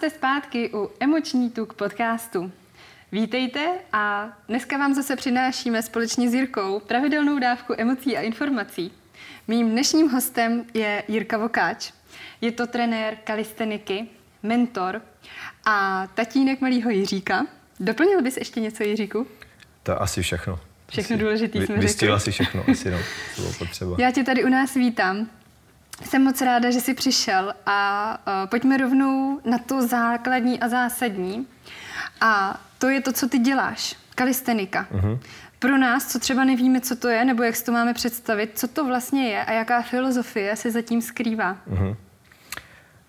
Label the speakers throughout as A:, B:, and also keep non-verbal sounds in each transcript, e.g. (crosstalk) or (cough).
A: jste zpátky u Emoční tuk podcastu. Vítejte a dneska vám zase přinášíme společně s Jirkou pravidelnou dávku emocí a informací. Mým dnešním hostem je Jirka Vokáč. Je to trenér kalisteniky, mentor a tatínek malého Jiříka. Doplnil bys ještě něco, Jiříku?
B: To asi všechno.
A: Všechno důležité jsme
B: Vystihla si všechno, asi no, to bylo potřeba.
A: Já tě tady u nás vítám. Jsem moc ráda, že jsi přišel a uh, pojďme rovnou na to základní a zásadní. A to je to, co ty děláš, kalistenika. Uh-huh. Pro nás, co třeba nevíme, co to je, nebo jak si to máme představit, co to vlastně je a jaká filozofie se zatím skrývá. Uh-huh.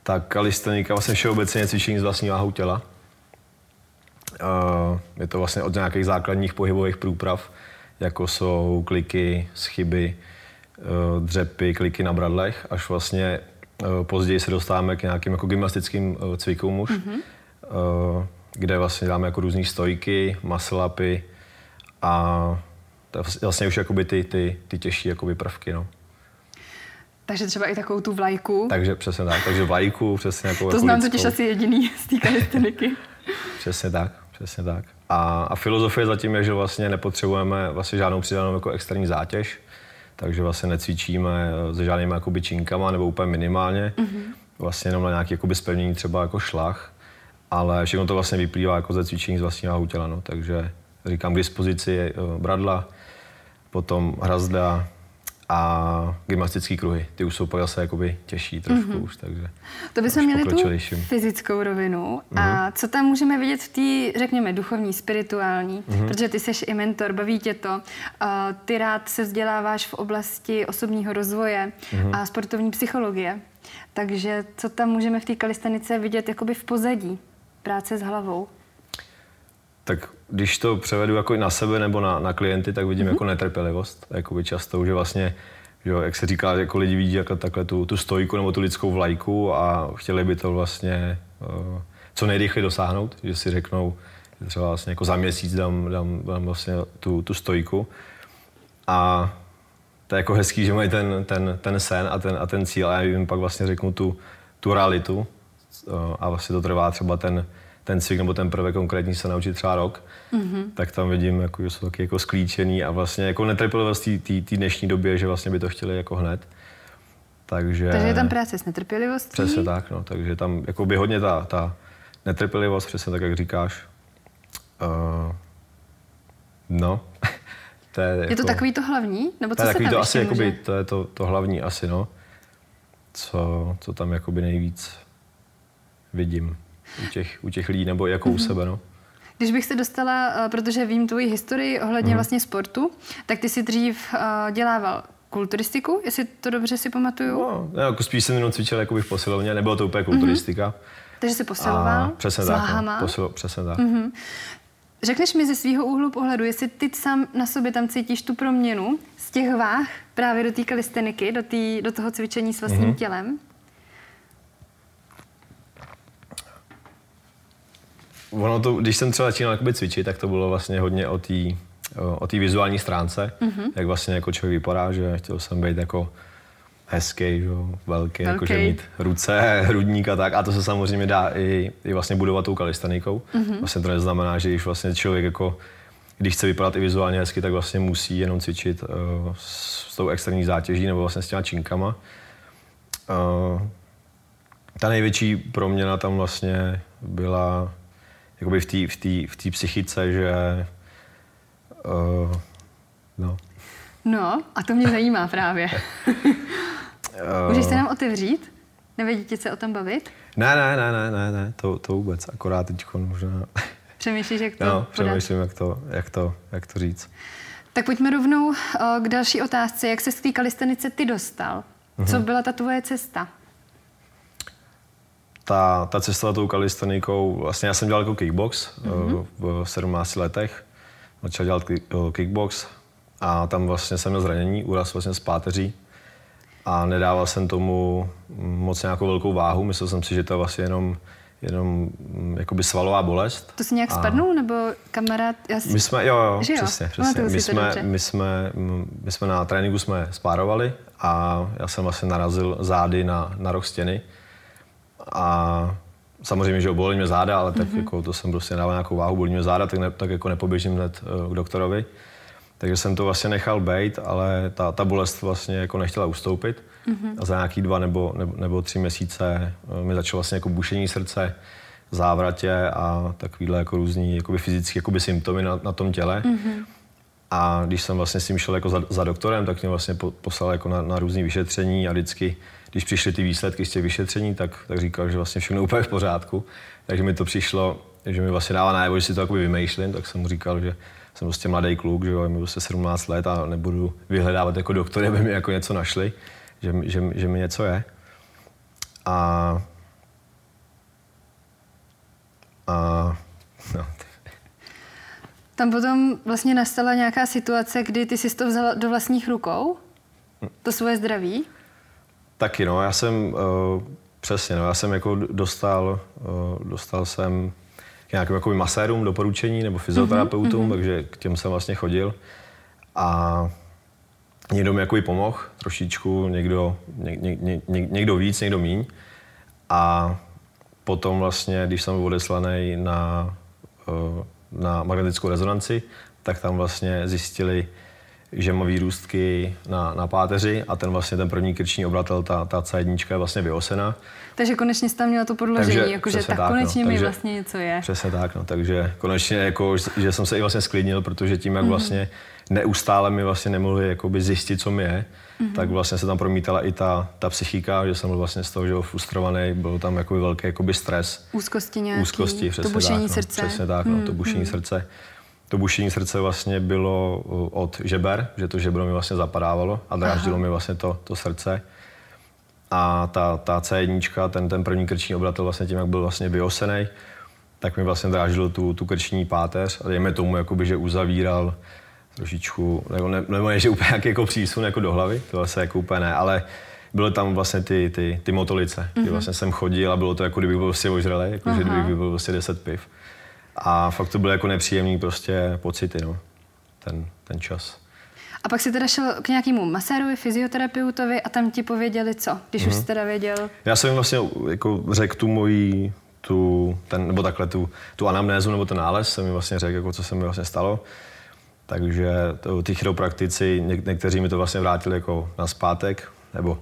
B: Tak kalistenika vlastně všeobecně cvičení s vlastní váhou těla. Uh, je to vlastně od nějakých základních pohybových průprav, jako jsou kliky, schyby, dřepy, kliky na bradlech, až vlastně uh, později se dostáváme k nějakým jako gymnastickým uh, cvikům už, mm-hmm. kde vlastně dáme jako různé stojky, muscle upy a vlastně už jakoby ty, ty, ty těžší jakoby prvky. No.
A: Takže třeba i takovou tu vlajku.
B: Takže přesně tak, takže vlajku, přesně jako
A: To znám totiž asi jediný z té kalisteniky. (laughs)
B: přesně tak, přesně tak. A, a filozofie zatím je, že vlastně nepotřebujeme vlastně žádnou přidanou jako externí zátěž, takže vlastně necvičíme se žádnými jakoby činkama nebo úplně minimálně, mm-hmm. vlastně jenom na nějaké jakoby spevnění třeba jako šlach, ale všechno to vlastně vyplývá jako ze cvičení z vlastního těla, no, takže říkám k dispozici je bradla, potom hrazda, a gymnastické kruhy. Ty už jsou pak zase jakoby těžší trošku mm-hmm. už, takže...
A: To bychom měli tu fyzickou rovinu. Mm-hmm. A mhm. co tam můžeme vidět v té, řekněme, duchovní, spirituální? Mm-hmm. Protože ty jsi i mentor, baví tě to. Uh, ty rád se vzděláváš v oblasti osobního rozvoje mm-hmm. a sportovní psychologie. Takže co tam můžeme v té kalistenice vidět jakoby v pozadí práce s hlavou?
B: Tak když to převedu jako na sebe nebo na, na klienty, tak vidím mm-hmm. jako netrpělivost. Jakoby často, že vlastně, že jak se říká, jako lidi vidí jako takhle tu, tu stojku nebo tu lidskou vlajku a chtěli by to vlastně uh, co nejrychleji dosáhnout, že si řeknou, že třeba vlastně jako za měsíc dám, dám, dám vlastně tu, tu stojku. A to je jako hezký, že mají ten, ten, ten sen a ten, a ten cíl a já jim pak vlastně řeknu tu, tu realitu uh, a vlastně to trvá třeba ten, ten cvik nebo ten prvek konkrétní se naučit třeba rok, mm-hmm. tak tam vidím, jako, že jsou taky jako sklíčený a vlastně jako netrpělivost té dnešní době, že vlastně by to chtěli jako hned. Takže,
A: takže je tam práce s netrpělivostí?
B: Přesně tak, no, takže tam jako by hodně ta, ta netrpělivost, přesně tak, jak říkáš. Uh, no, (laughs)
A: to je, je jako, to takový to hlavní? Nebo co
B: to
A: je takový
B: to asi, jakoby, to je to, to hlavní asi, no. Co, co tam jakoby nejvíc vidím u těch, u těch lidí nebo jako mm-hmm. u mhm. sebe. No.
A: Když bych se dostala, eh, protože vím tvoji historii ohledně mm. vlastně sportu, tak ty si dřív uh, dělával kulturistiku, jestli to dobře si pamatuju?
B: No, jako spíš jsem jenom cvičil jako v posilovně, nebylo to úplně kulturistika. Mm-hmm.
A: Takže jsi posiloval a,
B: přesně s tak, no, posilo, přesně tak. Mm-hmm.
A: Řekneš mi ze svého úhlu pohledu, jestli ty sám na sobě tam cítíš tu proměnu z těch váh právě do té kalisteniky, do, tý, do toho cvičení s vlastním mm-hmm. tělem?
B: Ono to, když jsem třeba začínal cvičit, tak to bylo vlastně hodně o té o té vizuální stránce, mm-hmm. jak vlastně jako člověk vypadá, že chtěl jsem být jako hezký, že, velký, okay. jakože mít ruce, (laughs) hrudník a tak. A to se samozřejmě dá i, i vlastně budovat tou kalistanikou. Mm-hmm. Vlastně to neznamená, že když vlastně člověk jako když chce vypadat i vizuálně hezky, tak vlastně musí jenom cvičit uh, s tou externí zátěží nebo vlastně s těma činkama. Uh, ta největší proměna tam vlastně byla jakoby v té v tý, v tý psychice, že uh, no.
A: No, a to mě zajímá právě. (laughs) (laughs) Můžeš se nám otevřít? Nevědí tě se o tom bavit?
B: Ne, ne, ne, ne, ne, ne, to, to vůbec, akorát teď možná... (laughs)
A: Přemýšlíš, jak to
B: No, přemýšlím, jak to, jak, to, jak to říct.
A: Tak pojďme rovnou uh, k další otázce. Jak se z té kalistenice ty dostal? Co mm-hmm. byla ta tvoje cesta?
B: Ta, ta cesta tou kalistenikou, vlastně já jsem dělal jako kickbox mm-hmm. v 17 letech. Začal dělat eh, kickbox a tam vlastně jsem měl zranění, úraz vlastně z páteří a nedával jsem tomu moc nějakou velkou váhu. Myslel jsem si, že to je vlastně jenom jenom mm, jakoby svalová bolest.
A: To si nějak a... spadnul, nebo kamarád? Já
B: si... My jsme, jo, jo, že přesně, jo? přesně. My jsme, my, jsme, mm, my jsme na tréninku jsme spárovali a já jsem vlastně narazil zády na, na roh stěny a samozřejmě, že obolí mě záda, ale tak mm-hmm. jako to jsem prostě dával nějakou váhu, bolí mě záda, tak, ne, tak jako nepoběžím hned uh, k doktorovi. Takže jsem to vlastně nechal být, ale ta, ta bolest vlastně jako nechtěla ustoupit. Mm-hmm. A za nějaký dva nebo, nebo, nebo tři měsíce uh, mi začalo vlastně jako bušení srdce, závratě a takovýhle jako různý jakoby fyzické jakoby symptomy na, na tom těle. Mm-hmm. A když jsem vlastně s tím šel jako za, za doktorem, tak mě vlastně po, poslal jako na, na různé vyšetření a vždycky, když přišly ty výsledky z těch vyšetření, tak, tak říkal, že vlastně všechno úplně v pořádku. Takže mi to přišlo, že mi vlastně dává najevo, že si to jakoby vymýšlím, tak jsem mu říkal, že jsem prostě mladý kluk, že jo, mi prostě 17 let a nebudu vyhledávat jako doktory, aby mi jako něco našli, že, že, že mi něco je. A, a no,
A: tam potom vlastně nastala nějaká situace, kdy ty jsi to vzal do vlastních rukou? To svoje zdraví?
B: Taky, no. Já jsem, uh, přesně, no. Já jsem jako dostal, uh, dostal jsem k nějakým jako masérům doporučení nebo fyzioterapeutům, mm-hmm. takže k těm jsem vlastně chodil. A někdo mi jako pomohl trošičku, někdo, ně, ně, ně, někdo víc, někdo míň. A potom vlastně, když jsem byl odeslaný na uh, na magnetickou rezonanci, tak tam vlastně zjistili, že má výrůstky na, na páteři a ten vlastně ten první krční obratel, ta, ta C1 je vlastně vyosena.
A: Takže konečně jsi tam měla to podložení, jakože tak, tak no. konečně no, mi takže, vlastně něco je.
B: Přesně tak, no, takže konečně jako, že jsem se i vlastně sklidnil, protože tím, jak mm-hmm. vlastně neustále mi vlastně nemohli jakoby zjistit, co mi je, mm-hmm. tak vlastně se tam promítala i ta, ta psychika, že jsem byl vlastně z toho, že byl frustrovaný, byl tam jakoby velký jakoby stres.
A: Úzkosti nějaký,
B: Úzkosti,
A: přesně to bušení
B: tak, no,
A: srdce.
B: Přesně tak, no, to bušení mm-hmm. srdce. To bušení srdce vlastně bylo od žeber, že to žebro mi vlastně zapadávalo a dráždilo Aha. mi vlastně to, to srdce. A ta, ta C1, ten, ten první krční obratel vlastně tím, jak byl vlastně vyosený, tak mi vlastně dráždil tu, tu krční páteř a dejme tomu, jakoby, že uzavíral trošičku, nebo, ne, nebo ne, že úplně nějaký jako přísun jako do hlavy, to vlastně jako úplně ne, ale byly tam vlastně ty, ty, ty motolice, mm-hmm. kdy mhm. vlastně jsem chodil a bylo to jako kdybych byl prostě ožralý, jako že kdybych byl prostě 10 piv. A fakt to byly jako nepříjemný prostě pocity, no, ten, ten čas.
A: A pak si teda šel k nějakému masérovi, fyzioterapeutovi a tam ti pověděli co, když mm-hmm. už mhm. jsi teda věděl?
B: Já jsem jim vlastně jako řekl tu moji, tu, ten, nebo takhle tu, tu anamnézu nebo ten nález, jsem mi vlastně řekl, jako co se mi vlastně stalo. Takže to, ty chiropraktici, něk, někteří mi to vlastně vrátili jako na zpátek, nebo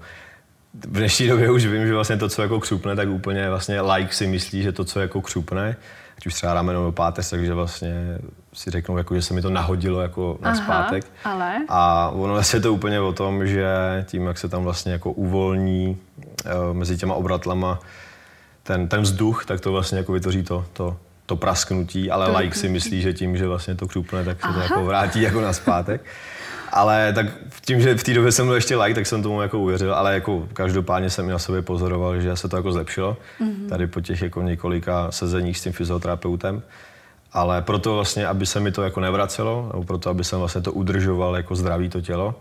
B: v dnešní době už vím, že vlastně to, co jako křupne, tak úplně vlastně like si myslí, že to, co jako křupne, ať už třeba rameno nebo páteř, takže vlastně si řeknou, jako, že se mi to nahodilo jako na Aha, zpátek.
A: Ale?
B: A ono vlastně je to úplně o tom, že tím, jak se tam vlastně jako uvolní uh, mezi těma obratlama ten, ten vzduch, tak to vlastně jako vytvoří to, to, to prasknutí, ale to like si myslí, že tím, že vlastně to křupne, tak se Aha. to jako vrátí jako na zpátek. (laughs) Ale tak tím, že v té době jsem byl ještě like, tak jsem tomu jako uvěřil, ale jako každopádně jsem na sobě pozoroval, že se to jako zlepšilo. Mm-hmm. Tady po těch jako několika sezeních s tím fyzioterapeutem. Ale proto vlastně, aby se mi to jako nevracelo, nebo proto, aby jsem vlastně to udržoval jako zdraví to tělo,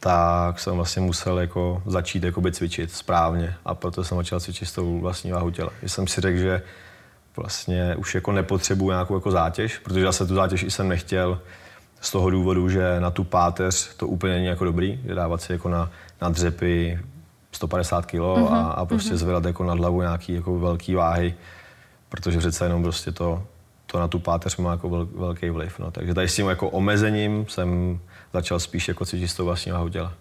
B: tak jsem vlastně musel jako začít jakoby cvičit správně. A proto jsem začal cvičit s tou vlastní váhu těla. Když jsem si řekl, že vlastně už jako nepotřebuji nějakou jako zátěž, protože já se tu zátěž i jsem nechtěl z toho důvodu, že na tu páteř to úplně není jako dobrý, že dávat si jako na, na dřepy 150 kg uh-huh, a, a prostě uh-huh. zvedat jako nad hlavu nějaký jako velký váhy, protože přece jenom prostě to, to na tu páteř má jako vel, velký vliv. No. Takže tady s tím jako omezením jsem začal spíš jako cvičit s tou vlastní váhou těla.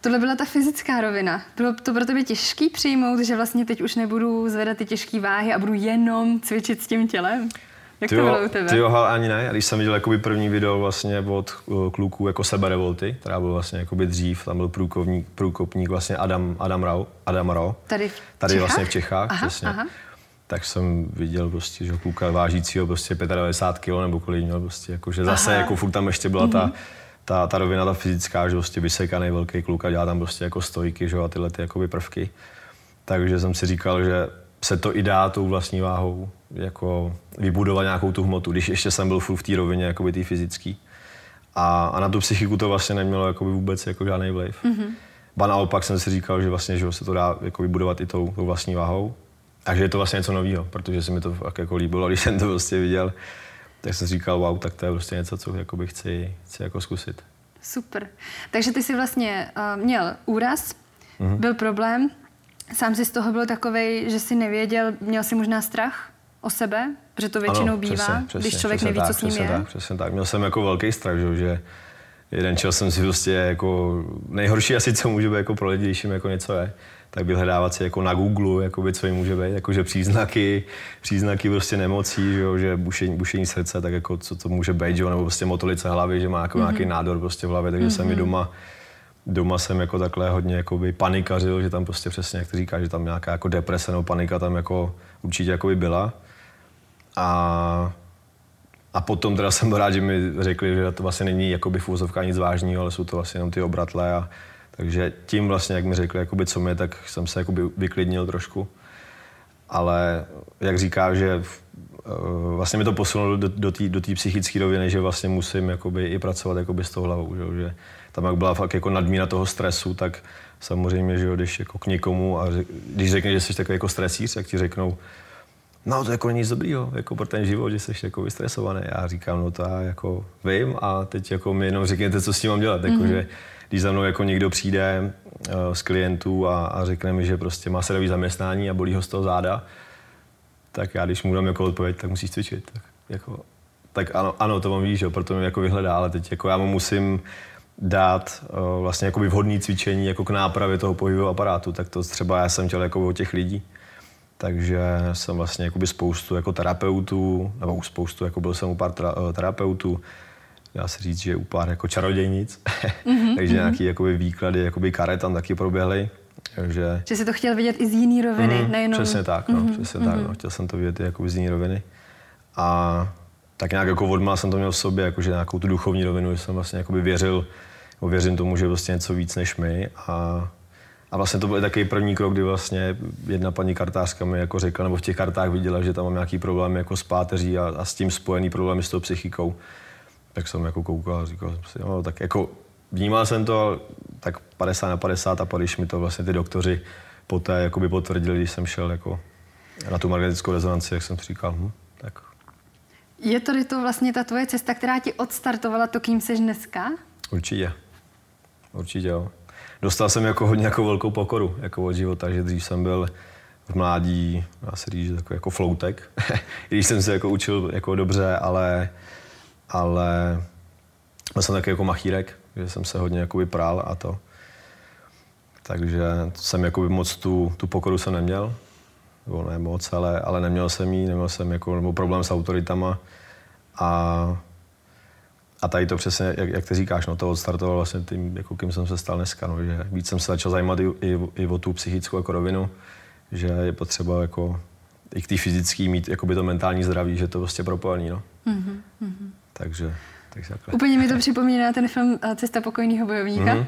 A: Tohle byla ta fyzická rovina. Bylo to pro tebe těžký přijmout, že vlastně teď už nebudu zvedat ty těžké váhy a budu jenom cvičit s tím tělem? Jak to bylo u tebe?
B: Ty jo, ani ne. Když jsem viděl jakoby první video vlastně od uh, kluků jako seberevolty, která byl vlastně jakoby dřív, tam byl průkovník, průkopník vlastně Adam, Adam Rau, Adam Rau.
A: Tady v
B: Tady
A: Čechách?
B: vlastně v Čechách, aha, přesně. Aha. Tak jsem viděl prostě, že kluka vážícího prostě 95 kg nebo kolik měl prostě, jako, že zase aha. jako furt tam ještě byla mm-hmm. ta, mhm. ta, ta rovina, ta fyzická, že prostě vysekaný velký kluk a dělá tam prostě jako stojky, že a tyhle ty jakoby prvky. Takže jsem si říkal, že se to i dá tou vlastní váhou jako vybudovat nějakou tu hmotu, když ještě jsem byl furt v té rovině jakoby tý fyzický. A, a, na tu psychiku to vlastně nemělo jakoby vůbec jako žádný vliv. Mm-hmm. Ba naopak jsem si říkal, že vlastně že se to dá jako vybudovat i tou, tou vlastní váhou. A že je to vlastně něco nového, protože se mi to fakt jako líbilo, (laughs) když jsem to prostě viděl, tak jsem říkal, wow, tak to je prostě něco, co jakoby chci, chci jako zkusit.
A: Super. Takže ty jsi vlastně uh, měl úraz, mm-hmm. byl problém, sám si z toho byl takový, že si nevěděl, měl si možná strach o sebe, protože to většinou
B: ano,
A: bývá,
B: přesně, přesně,
A: když člověk
B: přesně
A: neví,
B: tak,
A: co s ním je.
B: Tak, přesně tak. Měl jsem jako velký strach, že, že jeden čas jsem si prostě jako nejhorší asi, co může být jako pro lidi, když jim jako něco je, tak vyhledávat si jako na Google, jakoby, co jim může být, jakože příznaky, příznaky prostě nemocí, že, jo, že bušení, bušení, srdce, tak jako co to může být, že, jo, nebo prostě motolice hlavy, že má jako mm-hmm. nějaký nádor prostě v hlavě, takže mm-hmm. jsem mi doma doma jsem jako takhle hodně jakoby panikařil, že tam prostě přesně, jak ty říkáš, že tam nějaká jako deprese nebo panika tam jako určitě jakoby byla. A, a potom teda jsem byl rád, že mi řekli, že to vlastně není jakoby v úzovkách nic vážného, ale jsou to vlastně jenom ty obratle. A, takže tím vlastně, jak mi řekli, jakoby, co mi, tak jsem se jakoby vyklidnil trošku. Ale jak říká, že eh, vlastně mi to posunulo do, do té do psychické roviny, že vlastně musím jakoby, i pracovat jakoby, s tou hlavou. Že, že tam jak byla fakt jako nadmíra toho stresu, tak samozřejmě, že jo, když jako k někomu a když řekneš, že jsi takový jako stresíř, tak ti řeknou, no to jako nic dobrýho, jako pro ten život, že jsi jako vystresovaný. Já říkám, no to já jako vím a teď jako mi jenom řekněte, co s tím mám dělat. Mm-hmm. Jako, že když za mnou jako někdo přijde uh, z klientů a, a řekne mi, že prostě má sedavý zaměstnání a bolí ho z toho záda, tak já když mu dám jako odpověď, tak musíš cvičit. Tak, jako, tak ano, ano, to on ví, že proto mě jako vyhledá, ale teď jako já mu musím dát uh, vlastně vhodné cvičení jako k nápravě toho pohybového aparátu, tak to třeba já jsem chtěl jako od těch lidí. Takže jsem vlastně jakoby spoustu jako terapeutů, nebo už spoustu, jako byl jsem u pár eh, terapeutů, dá se říct, že u pár jako čarodějnic, mm-hmm, (laughs) takže mm-hmm. nějaký jakoby výklady jakoby karet tam taky proběhly. Takže...
A: Že jsi to chtěl vidět i z jiné roviny, mm, nejenom...
B: Přesně tak, no, mm-hmm, přesně mm-hmm. tak, no. chtěl jsem to vidět i jako z jiné roviny. A tak nějak jako odmala jsem to měl v sobě, jakože nějakou tu duchovní rovinu, že jsem vlastně jakoby věřil, věřím tomu, že je vlastně něco víc než my. A, a vlastně to byl takový první krok, kdy vlastně jedna paní kartářka mi jako řekla, nebo v těch kartách viděla, že tam mám nějaký problém jako s páteří a, a s tím spojený problémy s tou psychikou. Tak jsem jako koukal a říkal jsem si, no, tak jako vnímal jsem to tak 50 na 50 a když mi to vlastně ty doktoři poté jakoby potvrdili, když jsem šel jako na tu magnetickou rezonanci, jak jsem si říkal, hm, tak
A: je tady to vlastně ta tvoje cesta, která ti odstartovala to, kým jsi dneska?
B: Určitě. Určitě jo. Dostal jsem jako hodně jako velkou pokoru jako od života, že dřív jsem byl v mládí, dá se říct, jako, jako floutek. (laughs) Když jsem se jako učil jako dobře, ale, ale byl jsem taky jako machírek, že jsem se hodně jako vyprál a to. Takže jsem jako moc tu, tu pokoru jsem neměl nebo ne moc, ale, ale neměl jsem jí, neměl jsem jako, nebo problém s autoritama a, a tady to přesně, jak, jak ty říkáš, no to odstartovalo vlastně tím, jako kým jsem se stal dneska, no, že víc jsem se začal zajímat i, i, i o tu psychickou jako rovinu, že je potřeba jako i k té fyzické mít jakoby to mentální zdraví, že to prostě propojený, no. Mm-hmm. Takže, takže takhle.
A: Úplně mi to připomíná ten film eh, Cesta pokojného bojovníka. Mm-hmm.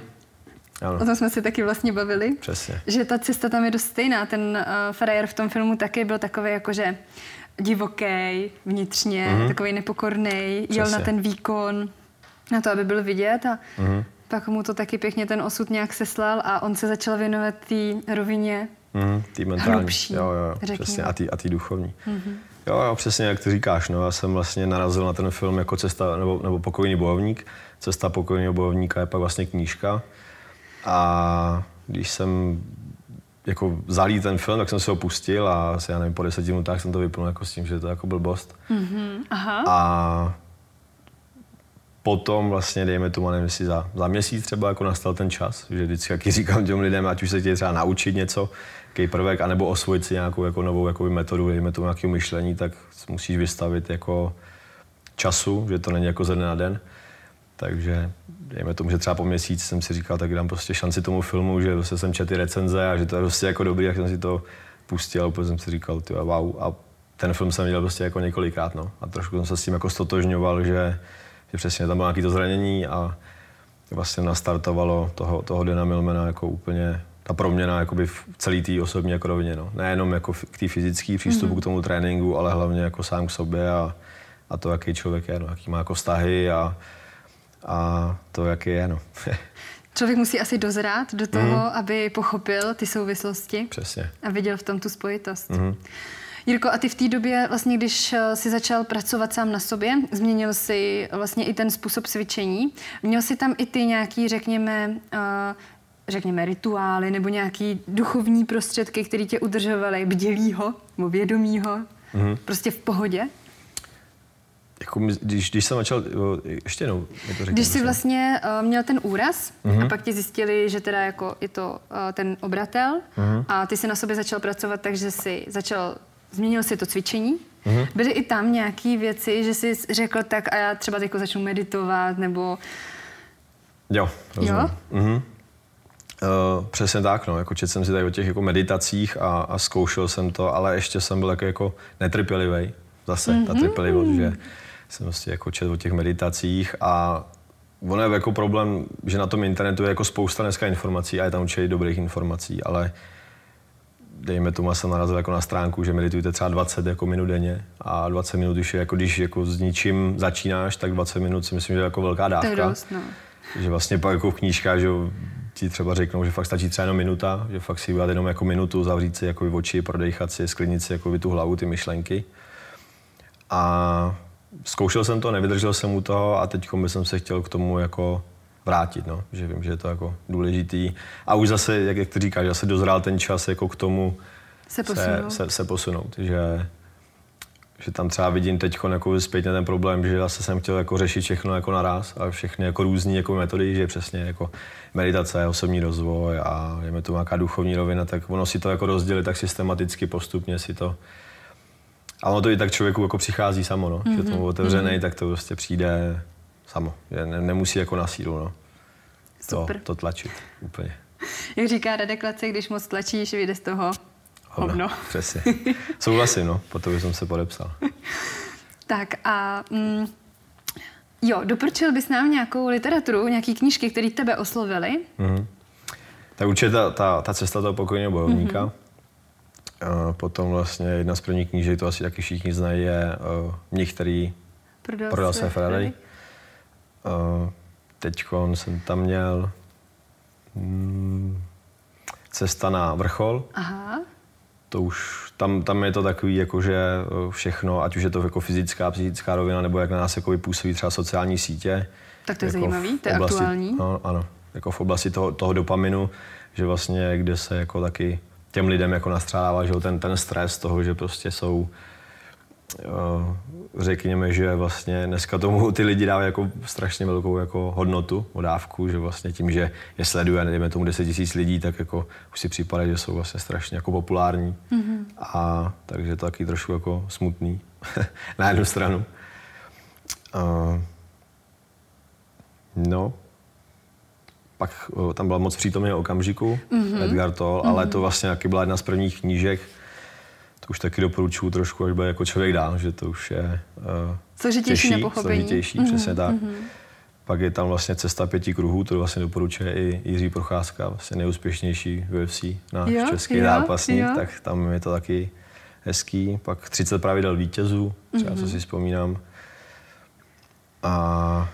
A: Ano. O tom jsme si taky vlastně bavili.
B: Přesně.
A: Že ta cesta tam je dost stejná. Ten uh, frajer v tom filmu taky byl takový jakože divoký vnitřně, mm-hmm. takový nepokorný, jel na ten výkon, na to, aby byl vidět a mm-hmm. pak mu to taky pěkně ten osud nějak seslal a on se začal věnovat té rovině
B: mm, tý mentální. Hrubší, jo, jo, přesně, a tý, a tý duchovní. Mm-hmm. Jo, jo, přesně jak ty říkáš, no, já jsem vlastně narazil na ten film jako cesta, nebo, nebo pokojný bojovník. Cesta pokojného bojovníka je pak vlastně knížka, a když jsem jako zalí ten film, tak jsem se ho pustil a asi, já nevím, po deseti minutách jsem to vypnul jako s tím, že to je jako blbost. Mm-hmm. Aha. A potom vlastně, dejme tomu, nevím, jestli za, za měsíc třeba jako nastal ten čas, že vždycky jaký říkám těm lidem, ať už se chtějí třeba naučit něco, jaký prvek, anebo osvojit si nějakou jako novou jako metodu, dejme tomu nějakého myšlení, tak musíš vystavit jako času, že to není jako ze dne na den. Takže dejme tomu, že třeba po měsíci jsem si říkal, tak dám prostě šanci tomu filmu, že prostě jsem četl ty recenze a že to je prostě jako dobrý, jak jsem si to pustil a úplně jsem si říkal, ty wow. A ten film jsem viděl prostě jako několikrát, no. A trošku jsem se s tím jako stotožňoval, že, že přesně tam bylo nějaké to zranění a vlastně nastartovalo toho, toho Dana Milmana jako úplně ta proměna jakoby v celý té osobní jako rovině. No. Nejenom jako k té fyzické přístupu mm-hmm. k tomu tréninku, ale hlavně jako sám k sobě a, a to, jaký člověk je, no, jaký má jako vztahy a, a to, jak je, no. (laughs)
A: Člověk musí asi dozrát do toho, mm. aby pochopil ty souvislosti.
B: Přesně.
A: A viděl v tom tu spojitost. Mm. Jirko, a ty v té době, vlastně, když eh, jsi začal pracovat sám na sobě, změnil si vlastně i ten způsob cvičení. Měl jsi tam i ty nějaký, řekněme, uh, řekněme, rituály nebo nějaký duchovní prostředky, které tě udržovaly bdělýho nebo vědomího, mm-hmm. prostě v pohodě?
B: Jako, když, když jsem začal, ještě jednou
A: to řekni, Když jsi vlastně uh, měl ten úraz mm-hmm. a pak ti zjistili, že teda jako je to uh, ten obratel mm-hmm. a ty si na sobě začal pracovat, takže si začal, změnil si to cvičení. Mm-hmm. Byly i tam nějaké věci, že jsi řekl tak a já třeba jako začnu meditovat nebo...
B: Jo, rozumím. Jo? Mm-hmm. Uh, přesně tak, no. Jako četl jsem si tady o těch jako meditacích a, a zkoušel jsem to, ale ještě jsem byl jako, jako netrpělivý. Zase mm-hmm. ta trpělivost, že jsem vlastně jako četl o těch meditacích a ono je jako problém, že na tom internetu je jako spousta dneska informací a je tam určitě dobrých informací, ale dejme tomu, jsem narazil jako na stránku, že meditujete třeba 20 jako minut denně a 20 minut už je jako, když jako s ničím začínáš, tak 20 minut si myslím, že je jako velká dávka. To je dost, no. Že vlastně pak jako v knížkách, že ti třeba řeknou, že fakt stačí třeba jenom minuta, že fakt si udělat jenom jako minutu, zavřít si jako oči, prodejchat si, sklidnit si jako tu hlavu, ty myšlenky. A zkoušel jsem to, nevydržel jsem u toho a teď jsem se chtěl k tomu jako vrátit, no. že vím, že je to jako důležitý. A už zase, jak, jak ty říkáš, zase dozrál ten čas jako k tomu
A: se posunout,
B: se, se, se posunout že, že tam třeba vidím teď jako zpětně ten problém, že zase jsem chtěl jako řešit všechno jako naraz a všechny jako různé jako metody, že přesně jako meditace, osobní rozvoj a je tu nějaká duchovní rovina, tak ono si to jako rozdělit tak systematicky, postupně si to a ono to i tak člověku jako přichází samo, no. Mm-hmm. Že tomu otevřený, mm-hmm. tak to prostě přijde samo. Že ne, nemusí jako na sílu, no. To, to tlačit úplně. (laughs)
A: Jak říká Radek Lace, když moc tlačíš, vyjde z toho hovno. hovno. (laughs)
B: Přesně. (laughs) Souhlasím, no. Po to jsem se podepsal.
A: tak a... Mm, jo, doporučil bys nám nějakou literaturu, nějaký knížky, které tebe oslovily? Mm-hmm.
B: Tak určitě ta, ta, ta cesta toho pokojného bojovníka. Mm-hmm potom vlastně jedna z prvních knížek, to asi taky všichni znají, je uh, Mnich, který prodal, prodal své Ferrari. Uh, Teď jsem tam měl mm, Cesta na vrchol.
A: Aha.
B: To už, tam, tam je to takový, jako že všechno, ať už je to jako fyzická, psychická rovina, nebo jak na nás jako působí třeba sociální sítě.
A: Tak to je jako zajímavý, to je oblasti, aktuální.
B: No, ano, jako v oblasti toho, toho dopaminu, že vlastně, kde se jako taky těm lidem jako nastřádává, že ten, ten stres toho, že prostě jsou řekněme, že vlastně dneska tomu ty lidi dávají jako strašně velkou jako hodnotu, odávku, že vlastně tím, že je sleduje, nevíme tomu 10 tisíc lidí, tak jako už si připadá, že jsou vlastně strašně jako populární. Mm-hmm. A takže to taky trošku jako smutný (laughs) na jednu stranu. Uh, no, pak tam byla moc přítomně okamžiku, mm-hmm. Edgar Toll, mm-hmm. ale to vlastně taky byla jedna z prvních knížek, to už taky doporučuju trošku, až bude jako člověk dál, že to už je uh,
A: složitější těžší,
B: složitější, mm-hmm. přesně tak. Mm-hmm. Pak je tam vlastně Cesta pěti kruhů, to vlastně doporučuje i Jiří Procházka, vlastně nejúspěšnější UFC na český jo, zápasník, jo. tak tam je to taky hezký. Pak 30 pravidel vítězů, třeba mm-hmm. co si vzpomínám. A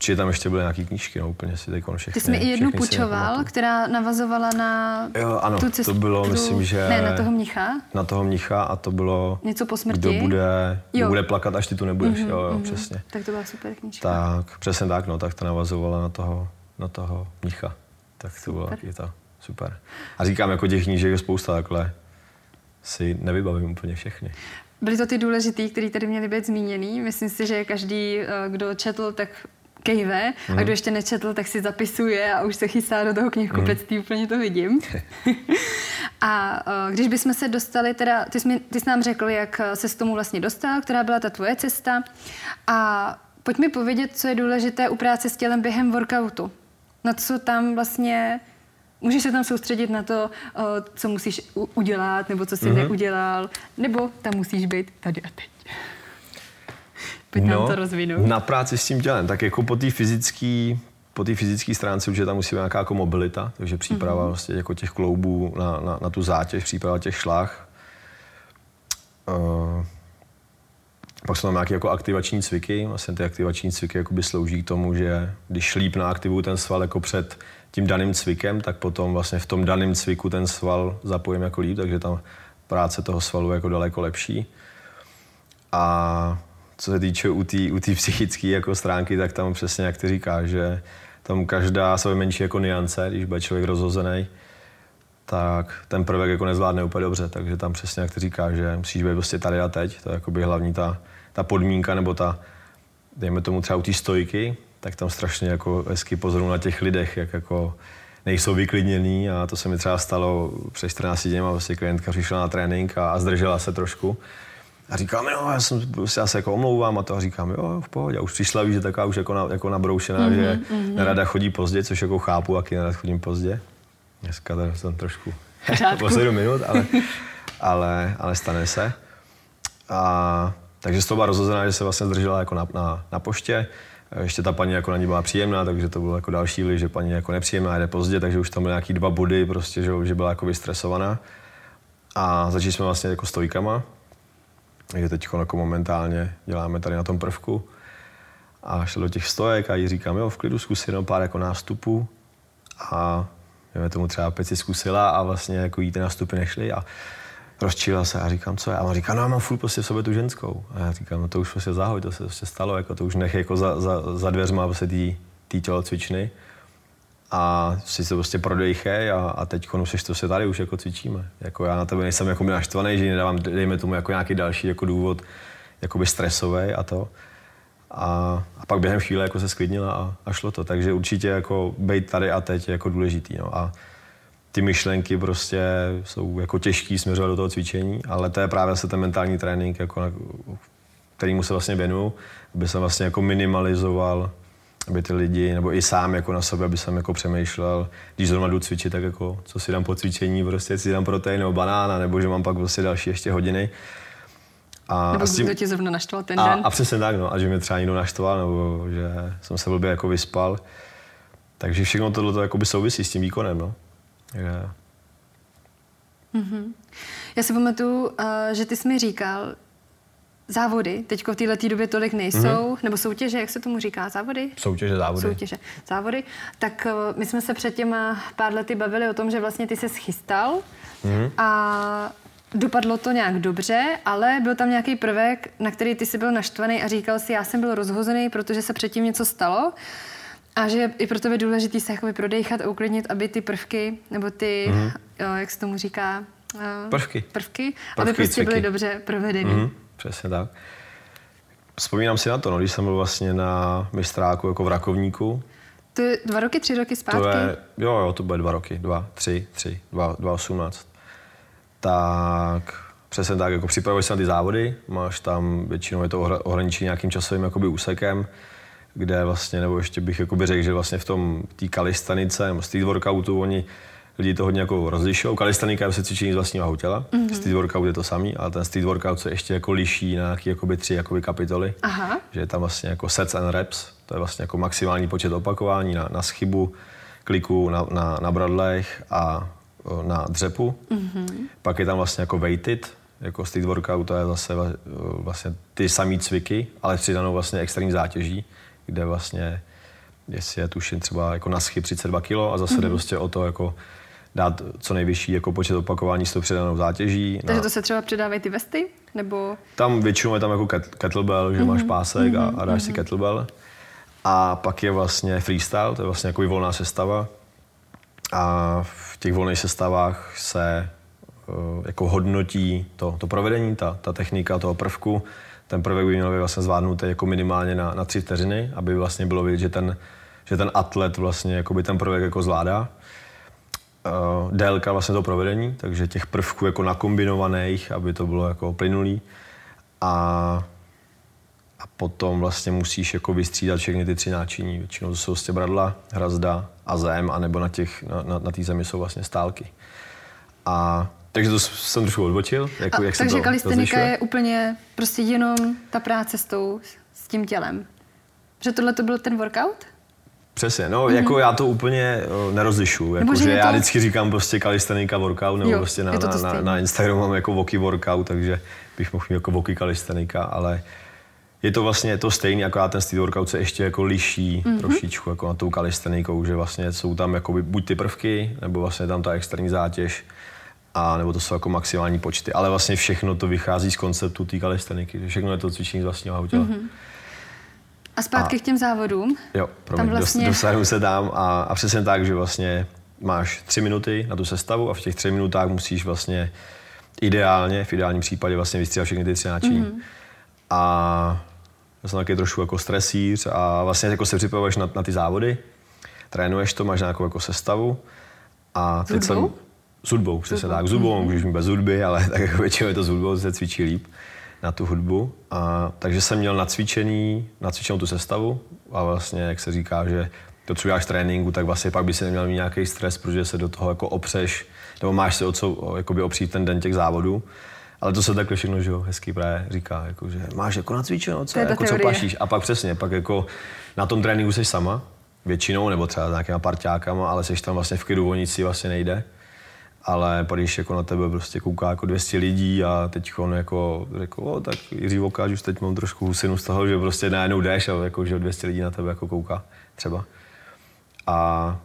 B: Určitě tam ještě byly nějaké knížky, no úplně si teď všechny.
A: Ty jsi mi i jednu půjčoval, která navazovala na
B: jo, ano, tu cestu. to bylo, myslím, že...
A: Ne, na toho mnicha.
B: Na toho mnicha a to bylo...
A: Něco po smrti.
B: Kdo bude, kdo bude plakat, až ty tu nebudeš, mm-hmm, jo, jo, mm-hmm. přesně.
A: Tak to byla super knížka.
B: Tak, přesně tak, no, tak to navazovala na toho, na toho mnicha. Tak to super. bylo taky to super. A říkám, jako těch knížek je spousta takhle, si nevybavím úplně všechny.
A: Byly to ty důležitý, které tady měly být zmíněný. Myslím si, že každý, eh, kdo četl, tak kejve mm. a mhm. kdo ještě nečetl, tak si zapisuje a už se chystá do toho knihkupectví, mm. úplně to vidím. (laughs) a uh, když bychom se dostali, teda, ty jsi, ty jsi nám řekl, jak se s tomu vlastně dostal, která byla ta tvoje cesta a pojď mi povědět, co je důležité u práce s tělem během workoutu. Na co tam vlastně Můžeš se tam soustředit na to, uh, co musíš udělat, nebo co jsi mm-hmm. neudělal, nebo tam musíš být tady a teď. Pojď no, to rozvinout.
B: Na práci s tím tělem, tak jako po té fyzické po té fyzické stránce určitě tam musí být nějaká jako mobilita, takže příprava mm-hmm. vlastně jako těch kloubů na, na, na tu zátěž, příprava těch šlách. Uh, pak jsou tam nějaké jako aktivační cviky. Vlastně ty aktivační cviky jakoby slouží k tomu, že když líp naaktivuju ten sval jako před tím daným cvikem, tak potom vlastně v tom daném cviku ten sval zapojím jako líp, takže tam práce toho svalu je jako daleko lepší. A co se týče u té u psychické jako stránky, tak tam přesně, jak ty říkáš, že tam každá se menší jako niance, když bude člověk rozhozený, tak ten prvek jako nezvládne úplně dobře, takže tam přesně, jak ty říkáš, že musíš být prostě tady a teď, to je jakoby hlavní ta, ta podmínka, nebo ta, dejme tomu třeba u té stojky, tak tam strašně jako hezky pozoru na těch lidech, jak jako nejsou vyklidněný. A to se mi třeba stalo před 14 dny, a vlastně klientka přišla na trénink a, a zdržela se trošku. A říkám, no, já, jsem, prostě já se jako omlouvám a to a říkám, jo, v pohodě. A už přišla, víš, že taková už jako, na, jako nabroušená, mm-hmm, že mm-hmm. nerada chodí pozdě, což jako chápu, jaký nerad chodím pozdě. Dneska tady jsem trošku (laughs) po 7 minut, ale, ale, ale stane se. A, takže z toho byla rozhozená, že se vlastně zdržela jako na, na, na poště. Ještě ta paní jako na ní byla příjemná, takže to bylo jako další vliv, že paní jako nepříjemná jde pozdě, takže už tam byly nějaký dva body, prostě, že, že byla jako vystresovaná. A začali jsme vlastně jako stojkama, takže teď jako momentálně děláme tady na tom prvku. A šel do těch stojek a jí říkám, jo, v klidu zkus jenom pár jako nástupů. A já tomu třeba pět si zkusila a vlastně jako jí ty nástupy nešly a rozčíla se a říkám, co je? A on říká, no já mám furt prostě v sobě tu ženskou. A já říkám, no to už prostě zahoj, to se prostě stalo, jako to už nech jako za, za, za dveřma prostě tý, tý tělocvičny. A si se prostě prodejchej a, a teď už to se tady už jako cvičíme. Jako já na tebe nejsem jako naštvaný, že nedávám, dejme tomu jako nějaký další jako důvod, jakoby stresový a to. A, a pak během chvíle jako se sklidnila a, a šlo to. Takže určitě jako být tady a teď je jako důležitý. No. A ty myšlenky prostě jsou jako těžký směřovat do toho cvičení, ale to je právě se ten mentální trénink, jako kterýmu se vlastně věnuju, aby jsem vlastně jako minimalizoval aby ty lidi, nebo i sám jako na sebe, aby jsem jako přemýšlel, když zrovna jdu cvičit, tak jako co si dám po cvičení, prostě si dám protein nebo banána, nebo že mám pak prostě další ještě hodiny.
A: A, nebo a tím, kdo tě zrovna naštval ten
B: a,
A: den.
B: A přesně tak, no. A že mě třeba někdo naštval, nebo že jsem se blbě jako vyspal. Takže všechno tohle to souvisí s tím výkonem, no. Je.
A: Mm-hmm. Já si pamatuju, uh, že ty jsi mi říkal, závody, teď v této době tolik nejsou, mm-hmm. nebo soutěže, jak se tomu říká, závody?
B: Soutěže, závody.
A: Soutěže, závody. Tak uh, my jsme se před těma pár lety bavili o tom, že vlastně ty se schystal mm-hmm. a Dopadlo to nějak dobře, ale byl tam nějaký prvek, na který ty jsi byl naštvaný a říkal si, já jsem byl rozhozený, protože se předtím něco stalo. A že i pro tebe důležité se jakoby prodejchat a uklidnit, aby ty prvky, nebo ty, mm-hmm. jo, jak se tomu říká?
B: Prvky.
A: Prvky, prvky aby prostě cviky. byly dobře provedeny. Mm-hmm.
B: Přesně tak. Vzpomínám si na to, no, když jsem byl vlastně na mistráku jako v Rakovníku.
A: To je dva roky, tři roky zpátky?
B: To je, jo, jo, to bude dva roky, dva, tři, tři, dva, dva osmnáct. Tak přesně tak, jako připravuješ se na ty závody, máš tam, většinou je to ohraničení nějakým časovým jakoby úsekem, kde vlastně, nebo ještě bych jakoby řekl, že vlastně v tom té kalistanice nebo street workoutu oni lidi to hodně jako rozlišují. Kalistanika je se cvičení z vlastního těla, mm-hmm. street workout je to samý, ale ten street workout se ještě jako liší na nějaké jakoby tři jakoby kapitoly. Aha. Že je tam vlastně jako sets and reps, to je vlastně jako maximální počet opakování na, na schybu, kliku na, na, na bradlech a na dřepu. Mm-hmm. Pak je tam vlastně jako weighted, jako street workout, to je zase vlastně ty samý cviky, ale přidanou vlastně extrémní zátěží, kde vlastně jestli je tuším třeba jako na schyb 32 kg a zase mm-hmm. jde mhm. prostě o to jako dát co nejvyšší jako počet opakování s tou přidanou zátěží.
A: Takže na... to se třeba přidávají ty vesty? Nebo...
B: Tam většinou je tam jako kettlebell, že mm-hmm. máš pásek mm-hmm. a, a dáš mm-hmm. si mhm. kettlebell. A pak je vlastně freestyle, to je vlastně jako volná sestava. A v těch volných sestavách se uh, jako hodnotí to, to provedení, ta, ta technika toho prvku. Ten prvek by měl být vlastně zvládnutý jako minimálně na, na tři vteřiny, aby vlastně bylo vidět, že ten, že ten atlet vlastně ten prvek jako zvládá uh, délka vlastně toho provedení, takže těch prvků jako nakombinovaných, aby to bylo jako plynulý. A, a potom vlastně musíš jako vystřídat všechny ty tři náčiní. Většinou to jsou vlastně bradla, hrazda a zem, anebo na těch, na, na, na té zemi jsou vlastně stálky. A takže to jsem trošku odbočil. Jako,
A: a, jak takže kalistenika je úplně prostě jenom ta práce s, tou, s tím tělem. Že tohle to byl ten workout?
B: Přesně, no mm-hmm. jako já to úplně uh, nerozlišu, jako, že to... já vždycky říkám prostě kalistenika workout, nebo jo, prostě na, na, na, na, Instagramu mám jako voky workout, takže bych mohl mít jako voky kalistenika, ale je to vlastně to stejné, jako ten street workout se ještě jako liší mm-hmm. trošičku jako na tou kalistenikou, že vlastně jsou tam jako buď ty prvky, nebo vlastně tam ta externí zátěž, a nebo to jsou jako maximální počty, ale vlastně všechno to vychází z konceptu té kalisteniky, že všechno je to cvičení z vlastního těla. Mm-hmm.
A: A zpátky a, k těm závodům.
B: Jo, promiň, tam vlastně... dostanu se tam a, a přesně tak, že vlastně máš tři minuty na tu sestavu a v těch třech minutách musíš vlastně ideálně, v ideálním případě vlastně vystříhat všechny ty tři. Mm-hmm. A já jsem taky trošku jako stresíř a vlastně jako se připravuješ na, na ty závody, trénuješ to, máš nějakou jako sestavu. A
A: teď jsem,
B: s hudbou, přesně tak. S hudbou, mm-hmm. můžeš mít bez hudby, ale (laughs) tak jako většinou je to s hudbou, se cvičí líp na tu hudbu. A, takže jsem měl nacvičený, nacvičenou tu sestavu a vlastně, jak se říká, že to, co děláš tréninku, tak vlastně pak by si neměl mít nějaký stres, protože se do toho jako opřeš, nebo máš se o co jakoby opřít ten den těch závodů. Ale to se takhle všechno, že jo, hezký právě říká, jako, že máš jako nacvičeno, co, jako, co pašíš. A pak přesně, pak jako na tom tréninku jsi sama, většinou, nebo třeba s nějakýma parťákama, ale jsi tam vlastně v klidu, o nic si vlastně nejde ale když jako na tebe prostě kouká jako 200 lidí a teď on jako řekl, o, tak Jiří Vokáč, už teď mám trošku husinu z toho, že prostě najednou jdeš a jako, že 200 lidí na tebe jako kouká třeba. A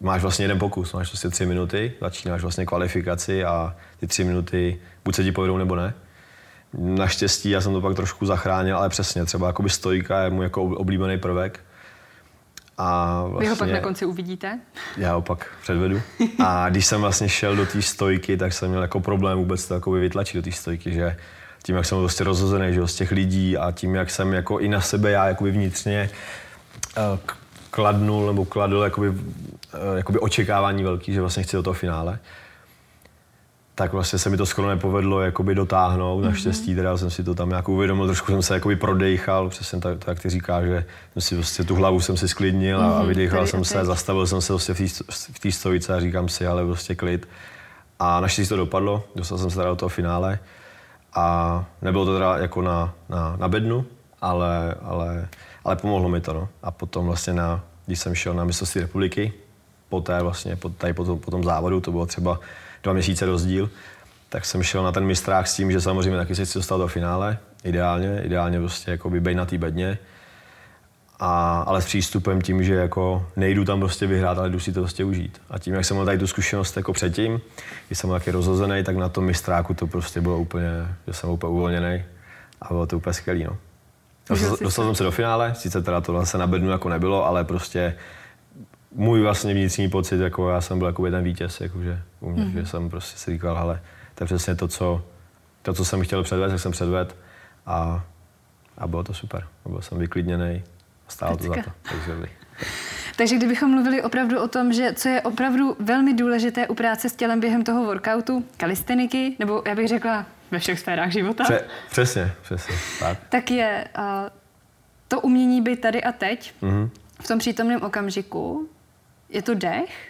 B: máš vlastně jeden pokus, máš prostě tři minuty, začínáš vlastně kvalifikaci a ty tři minuty buď se ti povedou nebo ne. Naštěstí já jsem to pak trošku zachránil, ale přesně, třeba jakoby stojka je můj jako oblíbený prvek,
A: a vlastně, Vy ho pak vlastně na konci uvidíte?
B: Já ho pak předvedu. A když jsem vlastně šel do té stojky, tak jsem měl jako problém vůbec to jako vytlačit do té stojky, že tím, jak jsem prostě rozhozený že z těch lidí a tím, jak jsem jako i na sebe já jakoby vnitřně uh, kladnul nebo kladl jakoby, uh, jakoby očekávání velký, že vlastně chci do toho finále, tak vlastně se mi to skoro nepovedlo jakoby dotáhnout. Mm-hmm. Naštěstí teda jsem si to tam nějak uvědomil, trošku jsem se jakoby prodejchal, přesně tak, tak ty říkáš, že jsem si prostě tu hlavu jsem si sklidnil mm-hmm, a mhm, vydechal jsem se, zastavil jsem se prostě v té stojice a říkám si, ale prostě klid. A naštěstí to dopadlo, dostal jsem se teda do toho finále a nebylo to teda jako na, na, na bednu, ale, ale, ale pomohlo mi to. No. A potom vlastně, na, když jsem šel na mistrovství republiky, poté vlastně, po, tady po tom, po tom závodu, to bylo třeba dva měsíce rozdíl, tak jsem šel na ten mistrák s tím, že samozřejmě taky se chci dostat do finále, ideálně, ideálně prostě jako být na té bedně, a, ale s přístupem tím, že jako nejdu tam prostě vyhrát, ale jdu si to prostě užít. A tím, jak jsem měl tady tu zkušenost jako předtím, když jsem byl taky rozhozený, tak na tom mistráku to prostě bylo úplně, že jsem úplně uvolněný a bylo to úplně skvělý. No. Dostal, dostal jsem se do finále, sice teda to se na bednu jako nebylo, ale prostě můj vlastně vnitřní pocit, jako já jsem byl jako ten vítěz, jakože u mě, mm-hmm. že jsem prostě si říkal, ale to je přesně to, co, to, co jsem chtěl předvést, jak jsem předvedl a, a bylo to super. Byl jsem vyklidněný, stálo to za to. Takže,
A: takže kdybychom mluvili opravdu o tom, že co je opravdu velmi důležité u práce s tělem během toho workoutu, kalisteniky, nebo já bych řekla ve všech sférách života. Pře-
B: přesně, přesně. Tak,
A: tak je uh, to umění být tady a teď, mm-hmm. v tom přítomném okamžiku, je to dech?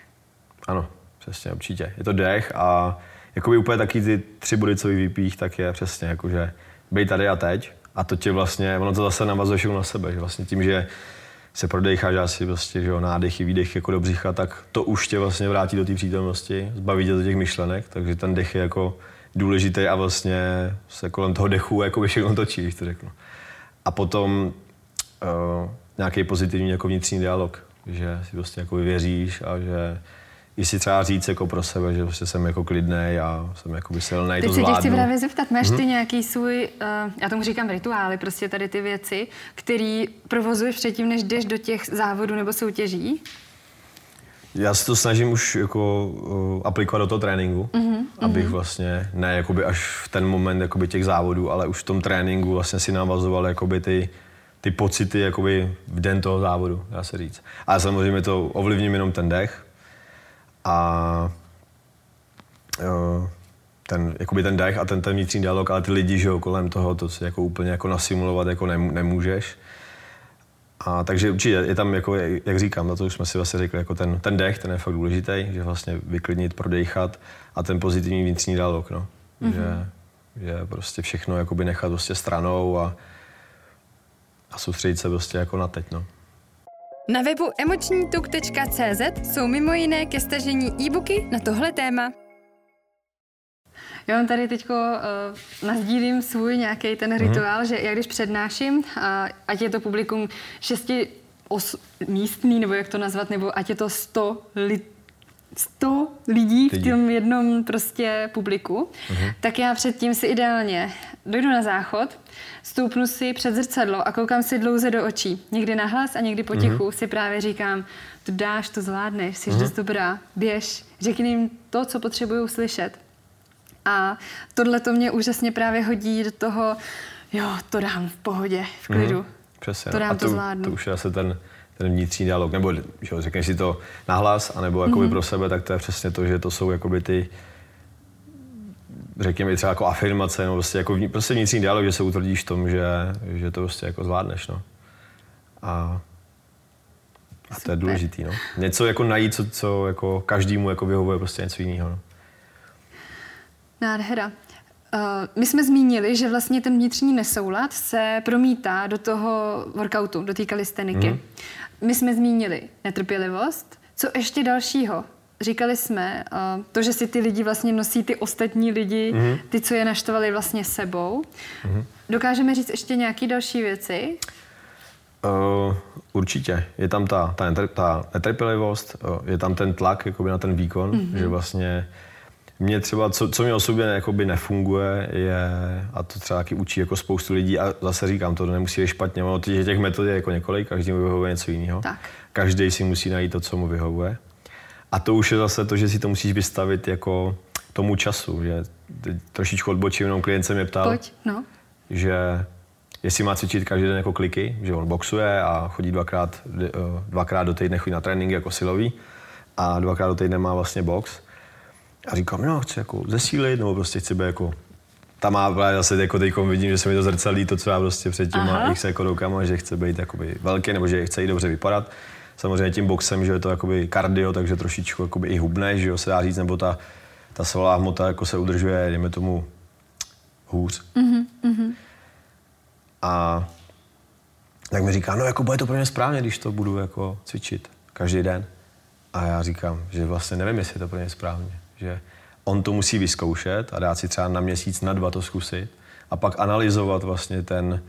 B: Ano, přesně, určitě. Je to dech a jakoby úplně taky ty tři body, co vypích, tak je přesně jakože bej tady a teď. A to tě vlastně, ono to zase navazuje všechno na sebe, že vlastně tím, že se prodejcháš asi prostě, že jo, nádechy, výdechy jako do břicha, tak to už tě vlastně vrátí do té přítomnosti, zbaví tě do těch myšlenek, takže ten dech je jako důležitý a vlastně se kolem toho dechu jako všechno točí, když to řeknu. A potom uh, nějaký pozitivní jako vnitřní dialog že si prostě jako věříš a že i si třeba říct jako pro sebe, že prostě jsem jako klidný a jsem jako silný,
A: to. Teď se chci právě zeptat, máš ty hmm nějaký svůj, uh, já tomu říkám rituály, prostě tady ty věci, který provozuješ předtím, než jdeš do těch závodů nebo soutěží?
B: Já se to snažím už jako uh, aplikovat do toho tréninku, mm-hmm. abych vlastně, ne jakoby až v ten moment jakoby těch závodů, ale už v tom tréninku vlastně si navazoval jakoby ty, ty pocity jakoby v den toho závodu, dá se říct. Ale samozřejmě to ovlivním jenom ten dech a ten, jakoby ten dech a ten, ten vnitřní dialog, ale ty lidi, že jo, kolem toho, to si jako úplně jako nasimulovat jako nemůžeš. A takže určitě je tam, jako, jak říkám, na to už jsme si vlastně řekli, jako ten, ten dech, ten je fakt důležitý, že vlastně vyklidnit, prodejchat a ten pozitivní vnitřní dialog, no. Mm-hmm. Že, že prostě všechno jakoby nechat prostě stranou a, a soustředit se prostě jako na teď. No.
A: Na webu emočnítuk.cz jsou mimo jiné ke stažení e-booky na tohle téma. Já vám tady teď uh, nazdílím svůj nějaký ten mm-hmm. rituál, že já když přednáším, a ať je to publikum šesti os, místný, nebo jak to nazvat, nebo ať je to sto li, 100 lidí v tom jednom prostě publiku, uh-huh. tak já předtím si ideálně dojdu na záchod, stoupnu si před zrcadlo a koukám si dlouze do očí. Někdy nahlas a někdy potichu mm-hmm. si právě říkám, to dáš, to zvládneš, jsi mm-hmm. dost dobrá, běž, řekni jim to, co potřebují slyšet. A tohle to mě úžasně právě hodí do toho, jo, to dám v pohodě, v klidu. Mm-hmm.
B: Přesně.
A: To
B: no.
A: dám,
B: a
A: to, to zvládnu.
B: To už je asi ten, ten vnitřní dialog, nebo že řekneš si to nahlas, anebo jakoby mm-hmm. pro sebe, tak to je přesně to, že to jsou jakoby ty, řekněme třeba jako afirmace, nebo prostě, jako prostě vnitřní dialog, že se utvrdíš v tom, že, že to prostě jako zvládneš, no. A, a to je důležitý, no. Něco jako najít, co, co jako každému jako vyhovuje prostě něco jiného, no.
A: Nádhera. Uh, my jsme zmínili, že vlastně ten vnitřní nesoulad se promítá do toho workoutu, do té kalisteniky. Mm. My jsme zmínili netrpělivost. Co ještě dalšího? Říkali jsme uh, to, že si ty lidi vlastně nosí ty ostatní lidi, mm. ty, co je naštvali vlastně sebou. Mm. Dokážeme říct ještě nějaké další věci?
B: Uh, určitě. Je tam ta, ta, ta netrpělivost, uh, je tam ten tlak jakoby na ten výkon, mm-hmm. že vlastně mě třeba, co, co mi o sobě jakoby nefunguje, je, a to třeba taky učí jako spoustu lidí, a zase říkám, to nemusí být špatně, ono těch, těch metod je jako několik, každý mu vyhovuje něco jiného.
A: Tak.
B: Každý si musí najít to, co mu vyhovuje. A to už je zase to, že si to musíš vystavit jako tomu času, že trošičku odbočím, jenom klient se mě ptal,
A: Pojď, no.
B: že jestli má cvičit každý den jako kliky, že on boxuje a chodí dvakrát, eh, dvakrát do týdne chodí na tréninky jako silový a dvakrát do týdne má vlastně box a říkám, no, chci jako zesílit, nebo prostě chci být jako tam má právě zase jako teďkom vidím, že se mi to zrcadlí, to, co já prostě předtím Aha. x jako roukama, že chce být jakoby velký, nebo že chce i dobře vypadat. Samozřejmě tím boxem, že je to jakoby kardio, takže trošičku jakoby i hubné, že jo, se dá říct, nebo ta, ta svalová hmota jako se udržuje, dejme tomu, hůř. Mm-hmm. A tak mi říká, no jako bude to pro mě správně, když to budu jako cvičit každý den. A já říkám, že vlastně nevím, jestli je to pro mě správně že on to musí vyzkoušet a dát si třeba na měsíc, na dva to zkusit a pak analyzovat vlastně ten,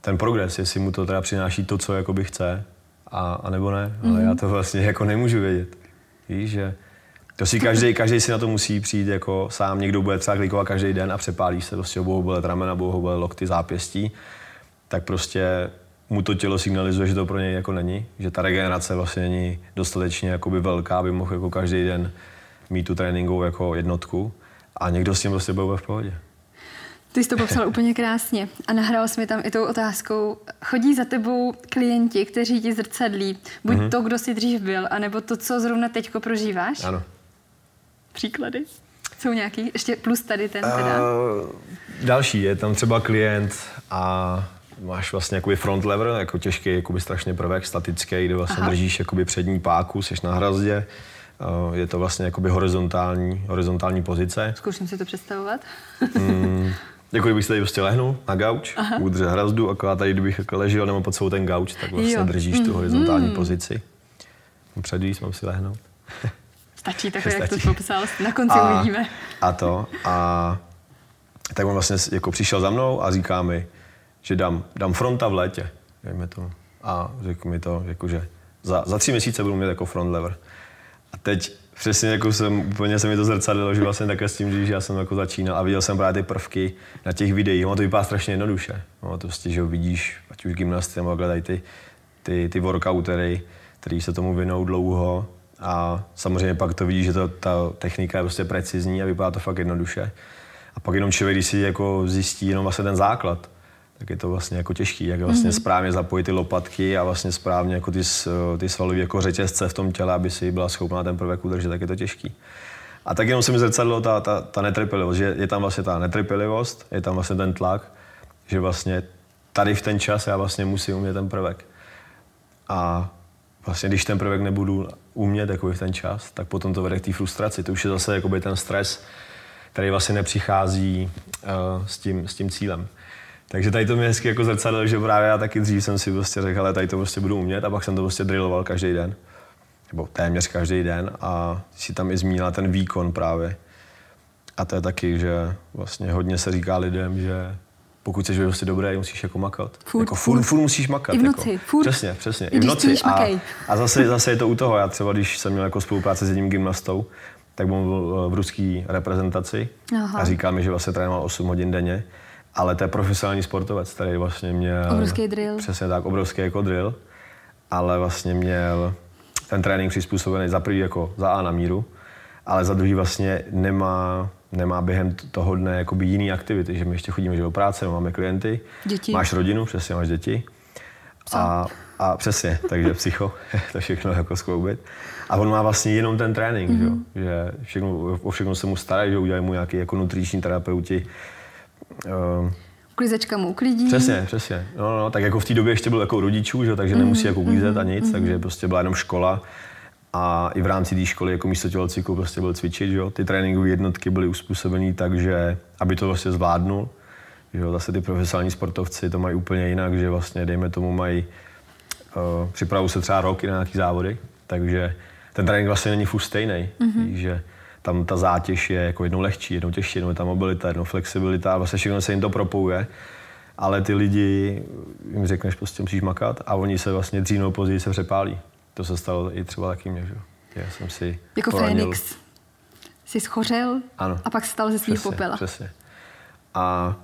B: ten progres, jestli mu to teda přináší to, co jakoby chce, a, a nebo ne. Mm-hmm. Ale já to vlastně jako nemůžu vědět. Víš, že to si každý, každý si na to musí přijít jako sám. Někdo bude třeba klikovat každý den a přepálí se, prostě budou bolet ramena, budou bolet lokty, zápěstí. Tak prostě mu to tělo signalizuje, že to pro něj jako není, že ta regenerace vlastně není dostatečně jakoby velká, aby mohl jako každý den mít tu tréninkovou jako jednotku a někdo s tím prostě bude v pohodě.
A: Ty jsi to popsal (laughs) úplně krásně a nahrál jsi mi tam i tou otázkou. Chodí za tebou klienti, kteří ti zrcadlí, buď mm-hmm. to, kdo jsi dřív byl, anebo to, co zrovna teďko prožíváš?
B: Ano.
A: Příklady? Jsou nějaký? Ještě plus tady ten teda? Uh,
B: další, je tam třeba klient a máš vlastně jakoby front lever, jako těžký, jakoby strašně prvek, statický, kde vlastně Aha. držíš jakoby přední páku, jsi na hrazdě je to vlastně jakoby horizontální, horizontální pozice.
A: Zkusím si to představovat. (laughs)
B: mm, jako kdybych se tady prostě lehnul na gauč, udře hrazdu, akorát tady, kdybych jako ležel nebo pod celou ten gauč, tak vlastně jo. držíš tu horizontální mm. pozici. Předvíc, mám si lehnout. (laughs)
A: Stačí takhle, jak to popsal. Na konci a, uvidíme.
B: A to. A tak on vlastně jako přišel za mnou a říká mi, že dám, dám fronta v létě, dejme to. A řekl mi to, jako, že za, za tři měsíce budu mít jako front lever. A teď přesně jako jsem, úplně se mi to zrcadlilo, že vlastně takhle s tím, že já jsem jako začínal a viděl jsem právě ty prvky na těch videích. Ono to vypadá strašně jednoduše. No, to prostě, že ho vidíš, ať už gymnasty, nebo gledají ty, ty, ty workoutery, který se tomu vinou dlouho. A samozřejmě pak to vidíš, že to, ta technika je prostě precizní a vypadá to fakt jednoduše. A pak jenom člověk, když si jako zjistí jenom vlastně ten základ, tak je to vlastně jako těžký, jak vlastně mm-hmm. správně zapojit ty lopatky a vlastně správně jako ty, ty svalové jako řetězce v tom těle, aby si byla schopná ten prvek udržet, tak je to těžký. A tak jenom se mi zrcadlo ta, ta, ta netrpělivost, že je tam vlastně ta netrpělivost, je tam vlastně ten tlak, že vlastně tady v ten čas já vlastně musím umět ten prvek. A vlastně když ten prvek nebudu umět jako v ten čas, tak potom to vede k té frustraci. To už je zase jakoby ten stres, který vlastně nepřichází uh, s, tím, s tím cílem. Takže tady to mě hezky jako zrcadlo, že právě já taky dřív jsem si prostě řekl, ale tady to prostě budu umět a pak jsem to prostě drilloval každý den. Nebo téměř každý den a si tam i zmínila ten výkon právě. A to je taky, že vlastně hodně se říká lidem, že pokud jsi prostě dobrý, musíš jako makat.
A: Furt,
B: jako furt, furt musíš makat.
A: I v noci,
B: jako.
A: furt.
B: Přesně, přesně. I, I v noci. A, a zase, zase je to u toho. Já třeba, když jsem měl jako spolupráci s jedním gymnastou, tak byl v ruské reprezentaci Aha. a říká mi, že vlastně trénoval 8 hodin denně ale to je profesionální sportovec, který vlastně měl...
A: Obrovský drill.
B: Přesně tak, obrovský jako drill, ale vlastně měl ten trénink přizpůsobený za prvý jako za A na míru, ale za druhý vlastně nemá, nemá během toho dne jakoby jiný aktivity, že my ještě chodíme že do práce, máme klienty,
A: Děti.
B: máš rodinu, přesně máš děti. A, a přesně, takže psycho, (laughs) to všechno jako skloubit. A on má vlastně jenom ten trénink, mm-hmm. že, že všechno, o všechno se mu starají, že udělají mu nějaký jako nutriční terapeuti. Uh,
A: Uklízečka mu uklidí.
B: Přesně, přesně. No, no, tak jako v té době ještě byl jako rodičů, že, takže nemusí jako uklízet a nic, takže prostě byla jenom škola. A i v rámci té školy jako místo tělocviku prostě byl cvičit, že jo. Ty tréninkové jednotky byly uspůsobené tak, že aby to vlastně zvládnul. Že jo, zase ty profesionální sportovci to mají úplně jinak, že vlastně, dejme tomu, mají, uh, připravují se třeba roky na nějaký závody, takže ten trénink vlastně není furt stejný, mm-hmm. že tam ta zátěž je jako jednou lehčí, jednou těžší, jednou je ta mobilita, jednou flexibilita vlastně všechno se jim to propojuje. Ale ty lidi, jim řekneš, prostě musíš makat a oni se vlastně dřív nebo později se přepálí. To se stalo i třeba taky mě, že Já jsem si
A: Jako
B: poradil.
A: Fénix. Jsi schořel
B: Ano.
A: a pak stal ze svých popela.
B: Přesně. A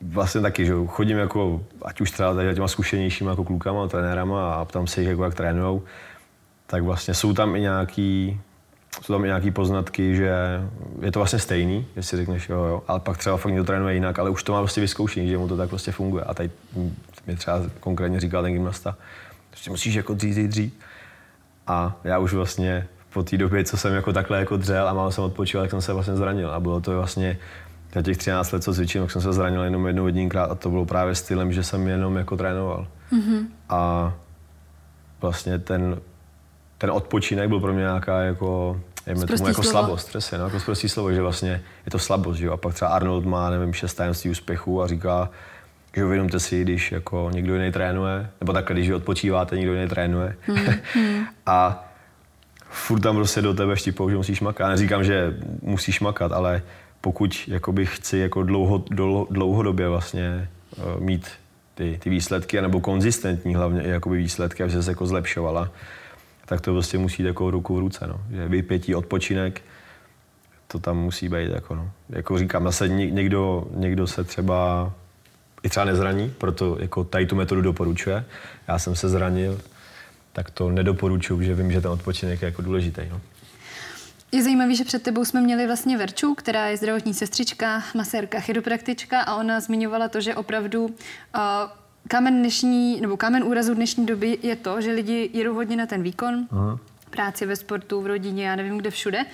B: vlastně taky, že chodím jako, ať už třeba tady těma zkušenějšíma jako klukama, trenérama a ptám se jich, jako jak trénujou, tak vlastně jsou tam i nějaký, jsou tam i nějaký poznatky, že je to vlastně stejný, že si řekneš jo, jo, ale pak třeba fakt někdo trénuje jinak, ale už to má prostě vyzkoušení, že mu to tak prostě funguje. A tady mi třeba konkrétně říkal ten gymnasta, že musíš jako dřít, dřít. A já už vlastně po té době, co jsem jako takhle jako dřel a málo jsem odpočíval, tak jsem se vlastně zranil. A bylo to vlastně za těch 13 let, co cvičím, tak jsem se zranil jenom jednou jedinkrát a to bylo právě stylem, že jsem jenom jako trénoval. Mm-hmm. A vlastně ten, ten odpočinek byl pro mě nějaká jako, tomu, jako
A: slovo.
B: slabost, přesně, no, jako prostý slovo, že vlastně je to slabost, že jo. A pak třeba Arnold má, nevím, šest tajemství úspěchu a říká, že uvědomte si, když jako někdo jiný trénuje, nebo takhle, když odpočíváte, někdo jiný trénuje. (laughs) a furt tam prostě do tebe štipou, že musíš makat. Já neříkám, že musíš makat, ale pokud jakoby chci jako dlouho, dlouho, dlouhodobě vlastně uh, mít ty, ty výsledky, nebo konzistentní hlavně jakoby výsledky, aby se jako zlepšovala, tak to prostě musí jít jako ruku v ruce. No. Že vypětí, odpočinek, to tam musí být. Jako, no. jako říkám, zase ně- někdo, někdo se třeba i třeba nezraní, proto jako tady tu metodu doporučuje. Já jsem se zranil, tak to nedoporučuju, že vím, že ten odpočinek je jako důležitý. No.
A: Je zajímavé, že před tebou jsme měli vlastně Verču, která je zdravotní sestřička, masérka, chiropraktička a ona zmiňovala to, že opravdu uh, kámen dnešní, nebo kámen úrazu dnešní doby je to, že lidi jedou hodně na ten výkon,
B: Aha.
A: práci ve sportu, v rodině, já nevím kde všude,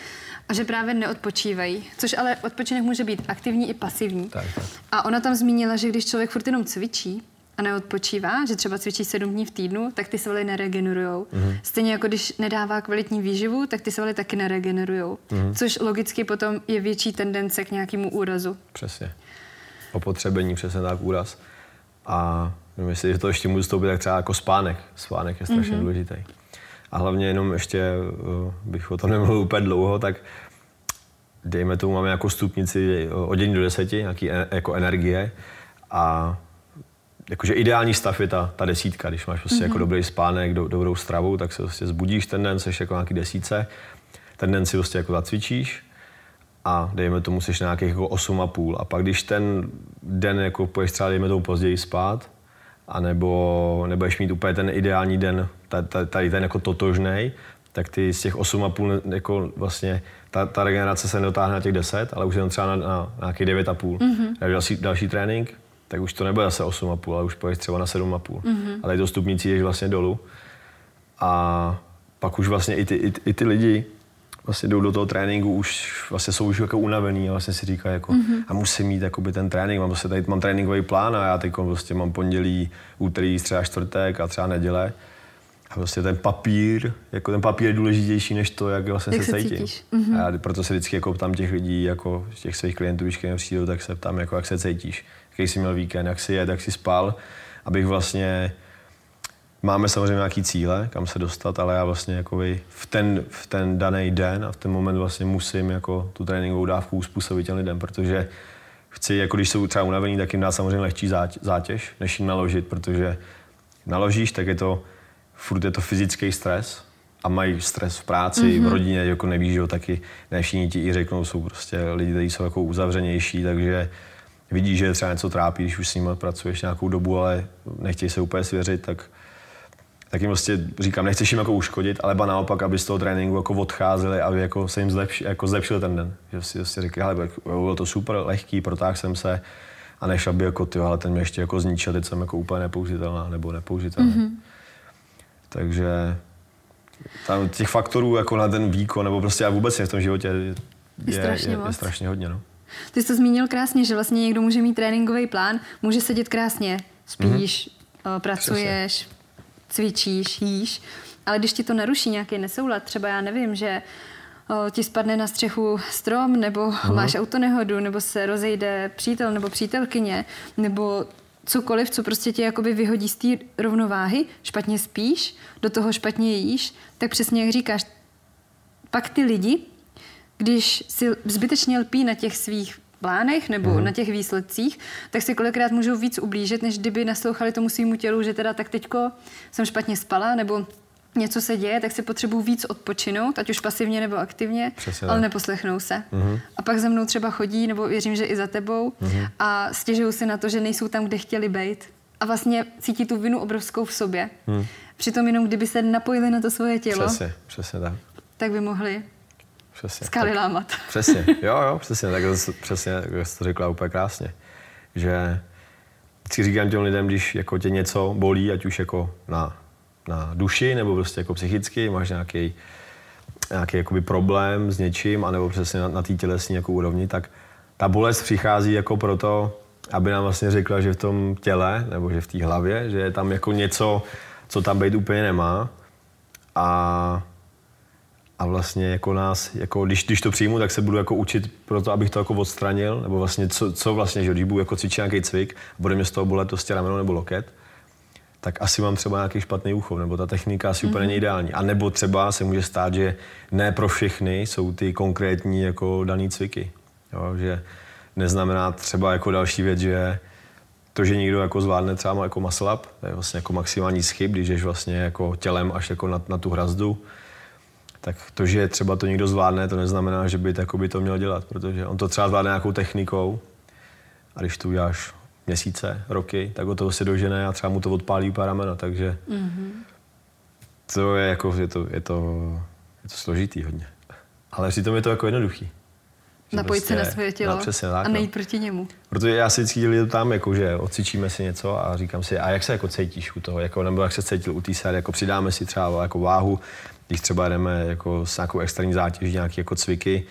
A: a že právě neodpočívají. Což ale odpočinek může být aktivní i pasivní.
B: Tak, tak.
A: A ona tam zmínila, že když člověk furt jenom cvičí a neodpočívá, že třeba cvičí sedm dní v týdnu, tak ty svaly neregenerujou. Mm-hmm. Stejně jako když nedává kvalitní výživu, tak ty svaly taky neregenerujou. Mm-hmm. Což logicky potom je větší tendence k nějakému úrazu.
B: Přesně. Opotřebení, přesně tak úraz. A myslím, že to ještě můžu stoupit tak třeba jako spánek. Spánek je strašně mm-hmm. důležitý. A hlavně jenom ještě, eh, bych o tom nemluvil úplně dlouho, tak dejme tomu, máme jako stupnici od 1 do 10, nějaký e- jako energie a jakože ideální stav je ta, ta desítka, když máš prostě mm-hmm. jako dobrý spánek, do, dobrou stravu, tak se prostě zbudíš ten den, jsi jako nějaký desíce, ten den si prostě jako zacvičíš a dejme tomu, jsi na nějakých jako 8,5 a pak když ten den jako půjdeš třeba dejme tomu později spát, a nebo nebudeš mít úplně ten ideální den, ta- ta- tady ten jako totožnej, tak ty z těch 8,5 jako vlastně ta, ta regenerace se nedotáhne na těch 10, ale už jenom třeba na, na, na nějaký 9,5. Mm-hmm. Další, další trénink, tak už to nebude zase 8,5, ale už půjdeš třeba na 7,5. Mm-hmm. Ale to stupnicí jdeš vlastně dolů. A pak už vlastně i ty, i, i ty lidi vlastně jdou do toho tréninku, už vlastně jsou už jako unavený a vlastně si říkají jako, mm-hmm. a musím mít jakoby ten trénink, mám prostě tady mám tréninkový plán a já teď prostě mám pondělí, úterý, středa, čtvrtek a třeba neděle. A prostě ten papír, jako ten papír je důležitější než to, jak vlastně
A: Jak
B: se,
A: se
B: cítím.
A: cítíš.
B: Mm-hmm. A já proto se vždycky jako ptám těch lidí, jako těch svých klientů, když ke mně přijdou, tak se ptám, jako, jak se cítíš, jaký jsi měl víkend, jak jsi jet, jak jsi spal, abych vlastně Máme samozřejmě nějaký cíle, kam se dostat, ale já vlastně jakoby v ten, v ten daný den a v ten moment vlastně musím jako tu tréninkovou dávku uspůsobit těm lidem, protože chci, jako když jsou třeba unavení, tak jim dá samozřejmě lehčí zátěž, než jim naložit, protože naložíš, tak je to, furt je to fyzický stres a mají stres v práci, mm-hmm. v rodině, jako nevíš, jo, taky ne všichni ti i řeknou, jsou prostě lidi, kteří jsou jako uzavřenější, takže vidí, že třeba něco trápí, když už s nimi pracuješ nějakou dobu, ale nechtějí se úplně svěřit, tak tak jim vlastně říkám, nechceš jim jako uškodit, ale ba naopak, aby z toho tréninku jako odcházeli, aby jako se jim zlepši, jako zlepšil ten den. Že si prostě řekli, ale bylo to super, lehký, protáhl jsem se a než aby jako ty, ale ten mě ještě jako zničil, teď jsem jako úplně nepoužitelná nebo nepoužitelná. Mm-hmm. Takže tam těch faktorů jako na ten výkon, nebo prostě a vůbec v tom životě je, je, strašně, je, je strašně hodně. No.
A: Ty jsi to zmínil krásně, že vlastně někdo může mít tréninkový plán, může sedět krásně, spíš, mm-hmm. pracuješ, Přesně cvičíš, jíš, ale když ti to naruší nějaký nesoulad, třeba já nevím, že o, ti spadne na střechu strom, nebo hmm. máš autonehodu, nebo se rozejde přítel nebo přítelkyně, nebo cokoliv, co prostě tě jakoby vyhodí z té rovnováhy, špatně spíš, do toho špatně jíš, tak přesně jak říkáš, pak ty lidi, když si zbytečně lpí na těch svých plánech nebo mm. na těch výsledcích, tak si kolikrát můžou víc ublížit, než kdyby naslouchali tomu svýmu tělu, že teda tak teďko jsem špatně spala, nebo něco se děje, tak si potřebuji víc odpočinout, ať už pasivně nebo aktivně, Přesně ale neposlechnou se. Mm-hmm. A pak za mnou třeba chodí, nebo věřím, že i za tebou, mm-hmm. a stěžují si na to, že nejsou tam, kde chtěli být. A vlastně cítí tu vinu obrovskou v sobě. Mm. Přitom jenom kdyby se napojili na to svoje tělo,
B: přesně, přesně tak.
A: tak by mohli
B: Přesně.
A: Skaly lámat. (laughs)
B: Přesně, jo, jo, přesně, tak to, přesně, jak jsi to řekla úplně krásně. Že si říkám těm lidem, když jako tě něco bolí, ať už jako na, na duši, nebo prostě jako psychicky, máš nějaký nějaký jakoby problém s něčím, anebo přesně na, na té tělesní jako úrovni, tak ta bolest přichází jako proto, aby nám vlastně řekla, že v tom těle, nebo že v té hlavě, že je tam jako něco, co tam být úplně nemá. A a vlastně jako nás, jako když, když to přijmu, tak se budu jako učit pro to, abych to jako odstranil, nebo vlastně co, co vlastně, že když budu jako cvičit nějaký cvik, bude mě z toho bolet prostě rameno nebo loket, tak asi mám třeba nějaký špatný úchov, nebo ta technika asi mm-hmm. úplně není mhm. ideální. A nebo třeba se může stát, že ne pro všechny jsou ty konkrétní jako daný cviky. Jo, že neznamená třeba jako další věc, že to, že někdo jako zvládne třeba jako muscle up, to je vlastně jako maximální schyb, když ješ vlastně jako tělem až jako na, na tu hrazdu, tak to, že třeba to někdo zvládne, to neznamená, že by, by to měl dělat, protože on to třeba zvládne nějakou technikou a když to uděláš měsíce, roky, tak o toho si dožene a třeba mu to odpálí pár ramena, takže mm-hmm. to je jako, je to, je to, je to složitý hodně. Ale přitom je to jako jednoduchý.
A: Napojit prostě, se na své tělo no, přesně, tak, a no. nejít no. proti němu.
B: Protože já si vždycky lidi tam, jako, že odcvičíme si něco a říkám si, a jak se jako cítíš u toho, jako, nebo jak se cítil u té série, jako přidáme si třeba jako váhu, když třeba jdeme jako s nějakou extrémní zátěží, nějaké jako cviky,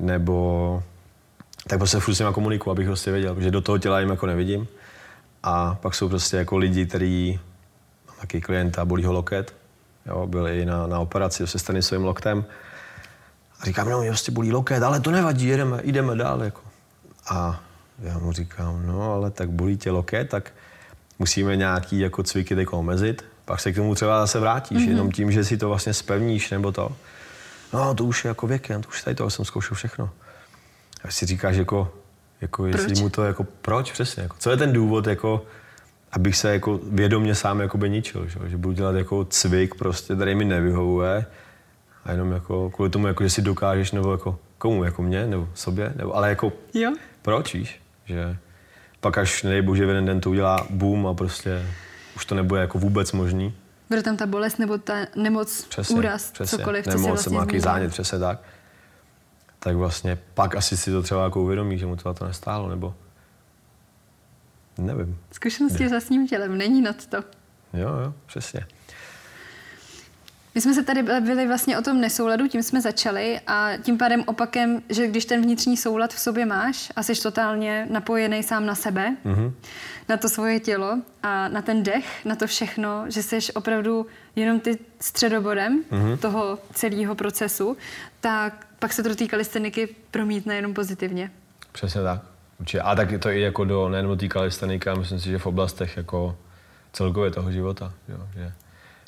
B: nebo tak prostě furt s nima komunikuju, abych prostě věděl, protože do toho těla jim jako nevidím. A pak jsou prostě jako lidi, který mám taky klienta, bolí ho loket, jo, byli na, na operaci se strany svým loktem. A říkám, no, mě prostě bolí loket, ale to nevadí, jedeme, jdeme dál. Jako. A já mu říkám, no, ale tak bolí tě loket, tak musíme nějaký jako cviky teď omezit, pak se k tomu třeba zase vrátíš, mm-hmm. jenom tím, že si to vlastně spevníš nebo to. No, to už je jako věkem, to už tady toho jsem zkoušel všechno. A si říkáš, jako, jako jestli proč? mu to, jako, proč přesně, jako, co je ten důvod, jako, abych se jako vědomě sám jako by ničil, že, že budu dělat jako cvik prostě, který mi nevyhovuje a jenom jako kvůli tomu, jako, že si dokážeš, nebo jako komu, jako mě, nebo sobě, nebo, ale jako
A: jo.
B: proč, víš, že pak až nejbože v jeden den to udělá boom a prostě už to nebude jako vůbec možný.
A: Bude tam ta bolest nebo ta nemoc,
B: přesně,
A: úraz,
B: přesně.
A: cokoliv,
B: nemoc,
A: co si vlastně
B: nějaký zánět, přesně tak. Tak vlastně pak asi si to třeba jako uvědomí, že mu to to nestálo, nebo nevím.
A: Zkušenosti ne. s ním tělem, není nad to.
B: Jo, jo, přesně.
A: My jsme se tady byli vlastně o tom nesouladu, tím jsme začali a tím pádem opakem, že když ten vnitřní soulad v sobě máš a jsi totálně napojený sám na sebe, mm-hmm. na to svoje tělo a na ten dech, na to všechno, že jsi opravdu jenom ty středobodem mm-hmm. toho celého procesu, tak pak se to do té kalisteniky promítne jenom pozitivně.
B: Přesně tak. Určitě. A tak je to i jako do, nejen do té kalisteniky, myslím si, že v oblastech jako celkově toho života. Jo, že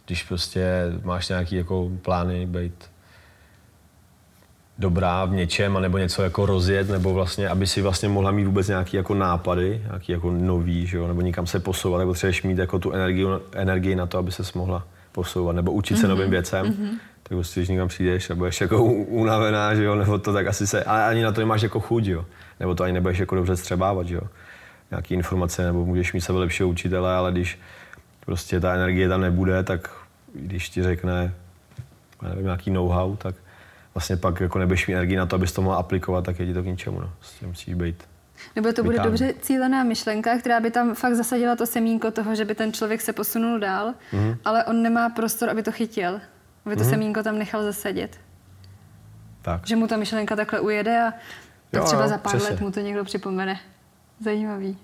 B: když prostě máš nějaký jako plány být dobrá v něčem, nebo něco jako rozjet, nebo vlastně, aby si vlastně mohla mít vůbec nějaký jako nápady, nějaký jako nový, že jo? nebo někam se posouvat, nebo potřebuješ mít jako tu energii, energii na to, aby se mohla posouvat, nebo učit se mm-hmm. novým věcem, mm-hmm. tak prostě, když někam přijdeš a budeš jako unavená, že jo, nebo to tak asi se, ale ani na to nemáš jako chuť, jo, nebo to ani nebudeš jako dobře střebávat, že jo, nějaký informace, nebo můžeš mít sebe lepšího učitele, ale když prostě ta energie tam nebude, tak když ti řekne, nevím, nějaký know-how, tak vlastně pak jako nebudeš mít energii na to, abys to mohl aplikovat, tak je ti to k ničemu, no. Prostě musíš být
A: nebo to bude dobře cílená myšlenka, která by tam fakt zasadila to semínko toho, že by ten člověk se posunul dál, mm-hmm. ale on nemá prostor, aby to chytil, aby to mm-hmm. semínko tam nechal zasadit.
B: Tak.
A: Že mu ta myšlenka takhle ujede a tak jo, třeba jo, za pár přesně. let mu to někdo připomene. Zajímavý.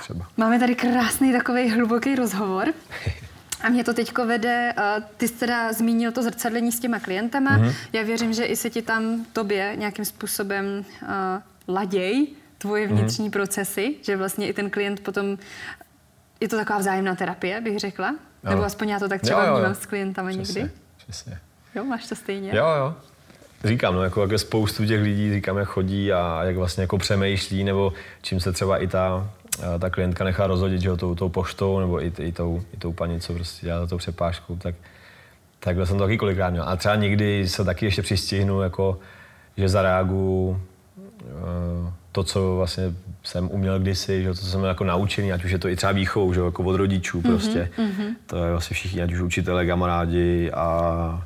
B: Třeba.
A: Máme tady krásný takový hluboký rozhovor. (laughs) A mě to teďko vede, ty jsi teda zmínil to zrcadlení s těma klientama. Mm-hmm. Já věřím, že i se ti tam tobě nějakým způsobem uh, laděj tvoje mhm. vnitřní mm-hmm. procesy, že vlastně i ten klient potom, je to taková vzájemná terapie, bych řekla? Jo. Nebo aspoň já to tak třeba vnímám s klientama
B: přesně,
A: někdy.
B: Přesně.
A: Jo, máš to stejně?
B: Jo, jo. Říkám, no, jako, jako spoustu těch lidí, říkám, jak chodí a jak vlastně jako přemýšlí, nebo čím se třeba i ta, ta klientka nechá rozhodit, že jo, tou, tou poštou, nebo i, i, tou, i tou paní, co prostě dělá tou přepážkou, tak takhle jsem to taky kolikrát měl. A třeba někdy se taky ještě přistihnu, jako, že zareaguju uh, to, co vlastně jsem uměl kdysi, že to, co jsem jako naučený, ať už je to i třeba výchovou, že jako od rodičů mm-hmm, prostě. Mm-hmm. To je vlastně všichni, ať už učitelé, kamarádi a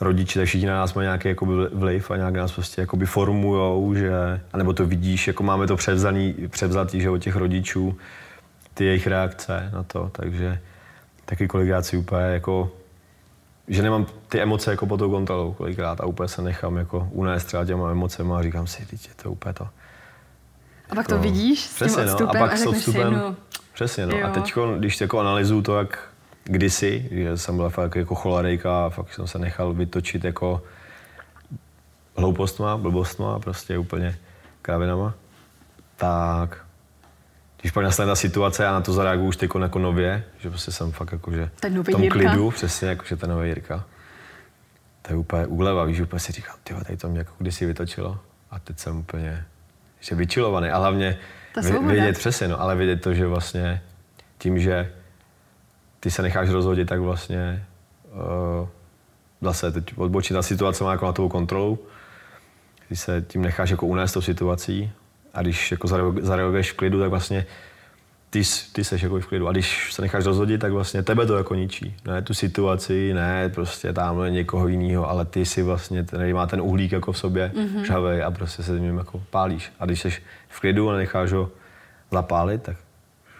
B: rodiče, tak všichni na nás mají nějaký jako vliv a nějak nás prostě jakoby formujou, že, anebo to vidíš, jako máme to převzaný, převzatý, že od těch rodičů, ty jejich reakce na to, takže taky kolikrát si úplně jako že nemám ty emoce jako pod tou kontrolou kolikrát a úplně se nechám jako unést třeba těma emocemi a říkám si, teď je to úplně to.
A: A pak to no, vidíš s tím odstupem no, a, pak a s odstupem, si, no,
B: Přesně, no. Jo. A teď, když jako analyzuju to, jak kdysi, že jsem byl fakt jako cholerejka a fakt jsem se nechal vytočit jako hloupostma, blbostma, prostě úplně kravinama, tak když pak nastane ta situace, já na to zareaguju už teď jako nově, že prostě jsem fakt jako, že
A: ten
B: v tom Jirka. klidu, přesně jako, že ten nový Jirka. To je úplně úleva, víš, úplně si říkám, tyjo, tady to mě jako kdysi vytočilo a teď jsem úplně, že vyčilovaný a hlavně vědět přesně, no, ale vědět to, že vlastně tím, že ty se necháš rozhodit, tak vlastně uh, zase teď odbočí ta situace má jako na tou kontrolu, ty se tím necháš jako unést tou situací a když jako zareaguješ v klidu, tak vlastně ty, ty seš jako v klidu. A když se necháš rozhodit, tak vlastně tebe to jako ničí. Ne tu situaci, ne prostě tamhle někoho jiného, ale ty si vlastně, ten má ten uhlík jako v sobě, mm-hmm. žhavej a prostě se tím jako pálíš. A když seš v klidu a necháš ho zapálit, tak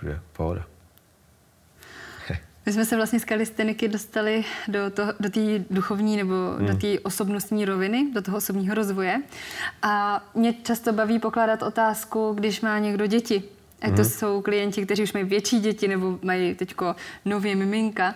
B: je pohoda.
A: My jsme se vlastně z kalisteniky dostali do, to, do té duchovní nebo hmm. do té osobnostní roviny, do toho osobního rozvoje. A mě často baví pokládat otázku, když má někdo děti, Ať to jsou klienti, kteří už mají větší děti nebo mají teď nově miminka,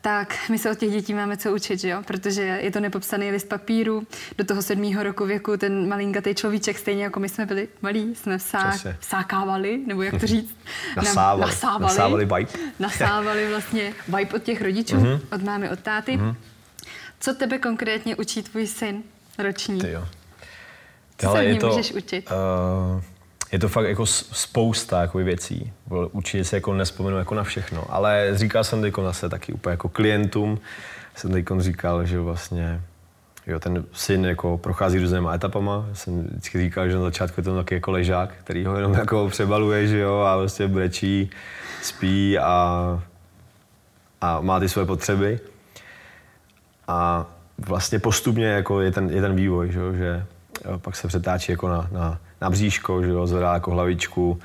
A: tak my se od těch dětí máme co učit, že jo? protože je to nepopsaný list papíru. Do toho sedmého roku věku ten malinkatý človíček, stejně jako my jsme byli malí, jsme vsá, vsákávali, nebo jak to (laughs) říct?
B: nasávali.
A: Nasávali,
B: nasávali vibe.
A: nasávali vlastně vibe od těch rodičů, mm-hmm. od mámy, od táty. Mm-hmm. Co tebe konkrétně učí tvůj syn roční?
B: Ty jo.
A: Co se je to, můžeš učit? Uh
B: je to fakt jako spousta jako věcí. Určitě se jako nespomenu jako na všechno, ale říkal jsem teď zase taky úplně jako klientům, jsem teď říkal, že vlastně jo, ten syn jako prochází různýma etapama. Jsem vždycky říkal, že na začátku je to taky jako ležák, který ho jenom jako přebaluje, že jo, a vlastně brečí, spí a, a má ty své potřeby. A vlastně postupně jako je ten, je ten vývoj, že, jo, že pak se přetáčí jako na, na na bříško, že jo, zvedá jako hlavičku,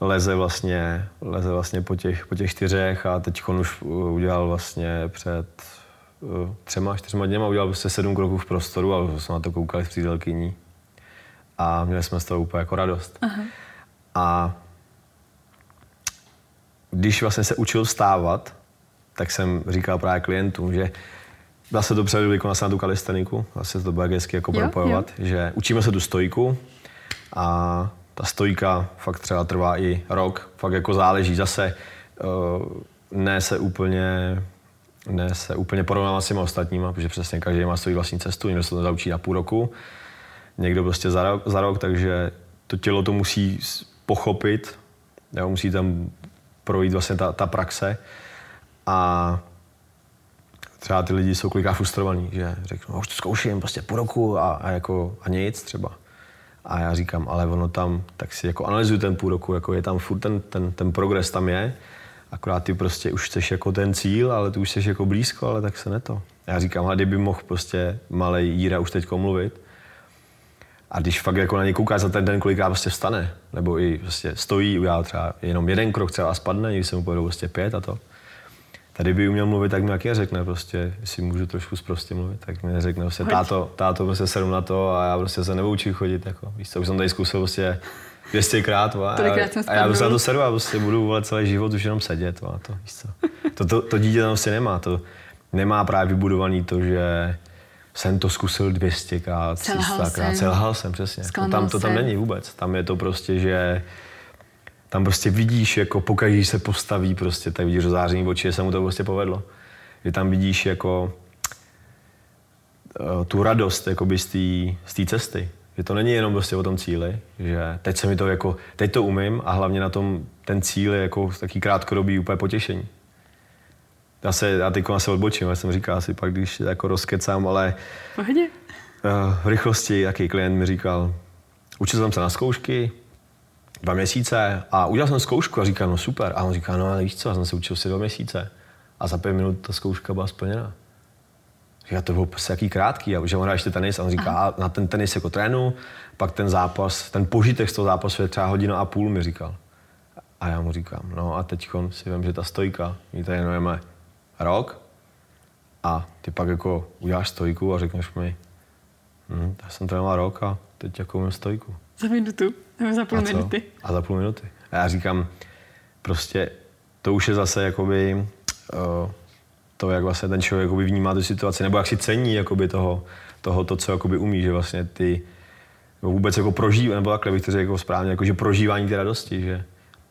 B: leze vlastně, leze vlastně po těch, po těch čtyřech a teď už udělal vlastně před uh, třema, čtyřma dněma udělal prostě sedm kroků v prostoru a jsme na to koukali s přítelkyní a měli jsme z toho úplně jako radost. Aha. A když vlastně se učil stávat, tak jsem říkal právě klientům, že zase dobře vykonat se na tu kalisteniku, zase to bude hezky jako propojovat, že učíme se tu stojku, a ta stojka fakt třeba trvá i rok, fakt jako záleží zase, uh, ne se úplně ne se úplně porovnávat s těma ostatníma, protože přesně každý má svou vlastní cestu, někdo se to zaučí na půl roku, někdo prostě za rok, za rok takže to tělo to musí pochopit, jo, musí tam projít vlastně ta, ta praxe a třeba ty lidi jsou kolikrát frustrovaní, že řeknou, už to zkouším prostě půl roku a, a, jako, a nic třeba. A já říkám, ale ono tam, tak si jako analyzuj ten půl roku, jako je tam furt ten, ten, ten progres tam je, akorát ty prostě už chceš jako ten cíl, ale ty už jsi jako blízko, ale tak se ne to. Já říkám, a kdyby mohl prostě malý Jíra už teď mluvit, a když fakt jako na něj koukáš za ten den, kolikrát prostě vstane, nebo i prostě stojí, udělá třeba jenom jeden krok třeba a spadne, někdy se mu povedou prostě pět a to. Tady by uměl mluvit, tak mi taky řekne prostě, jestli můžu trošku prostě mluvit, tak mi řekne prostě, táto, táto prostě sedm na to a já prostě se neboučím chodit, jako, víš co, už jsem tady zkusil prostě 200 krát, a, já, a já prostě na to sedu a prostě budu vole, celý život už jenom sedět, a to, víš co. To, to, to dítě tam prostě nemá, to nemá právě vybudovaný to, že jsem to zkusil 200 krát, 300 krát, selhal jsem, přesně. To tam, to tam není vůbec, tam je to prostě, že tam prostě vidíš, jako pokaždé se postaví, prostě tak vidíš rozáření oči, že se mu to prostě povedlo. Že tam vidíš jako uh, tu radost jakoby z té cesty. Že to není jenom prostě o tom cíli, že teď se mi to jako, teď to umím a hlavně na tom ten cíl je jako taký krátkodobý úplně potěšení. Já se, já teď se odbočím, já jsem říkal asi pak, když jako rozkecám, ale
A: Pohodě.
B: Uh, v rychlosti, jaký klient mi říkal, učil jsem se na zkoušky, dva měsíce a udělal jsem zkoušku a říkal, no super. A on říká, no ale víš co, já jsem se učil si dva měsíce. A za pět minut ta zkouška byla splněna. Říká, to bylo prostě jaký krátký, a že on hraje ještě tenis a on říká, a na ten tenis jako trénu, pak ten zápas, ten požitek z toho zápasu je třeba hodina a půl, mi říkal. A já mu říkám, no a teď si vím, že ta stojka, my tady trénujeme rok a ty pak jako uděláš stojku a řekneš mi, hm, já jsem trénoval rok a teď jako umím stojku.
A: Za minutu, nebo za půl a minuty.
B: A za půl minuty. A já říkám, prostě to už je zase jakoby uh, to, jak vlastně ten člověk jakoby vnímá tu situaci, nebo jak si cení jakoby toho, toho to, co jakoby umí, že vlastně ty vůbec jako prožívá, nebo takhle bych to řekl jako správně, jako že prožívání té radosti, že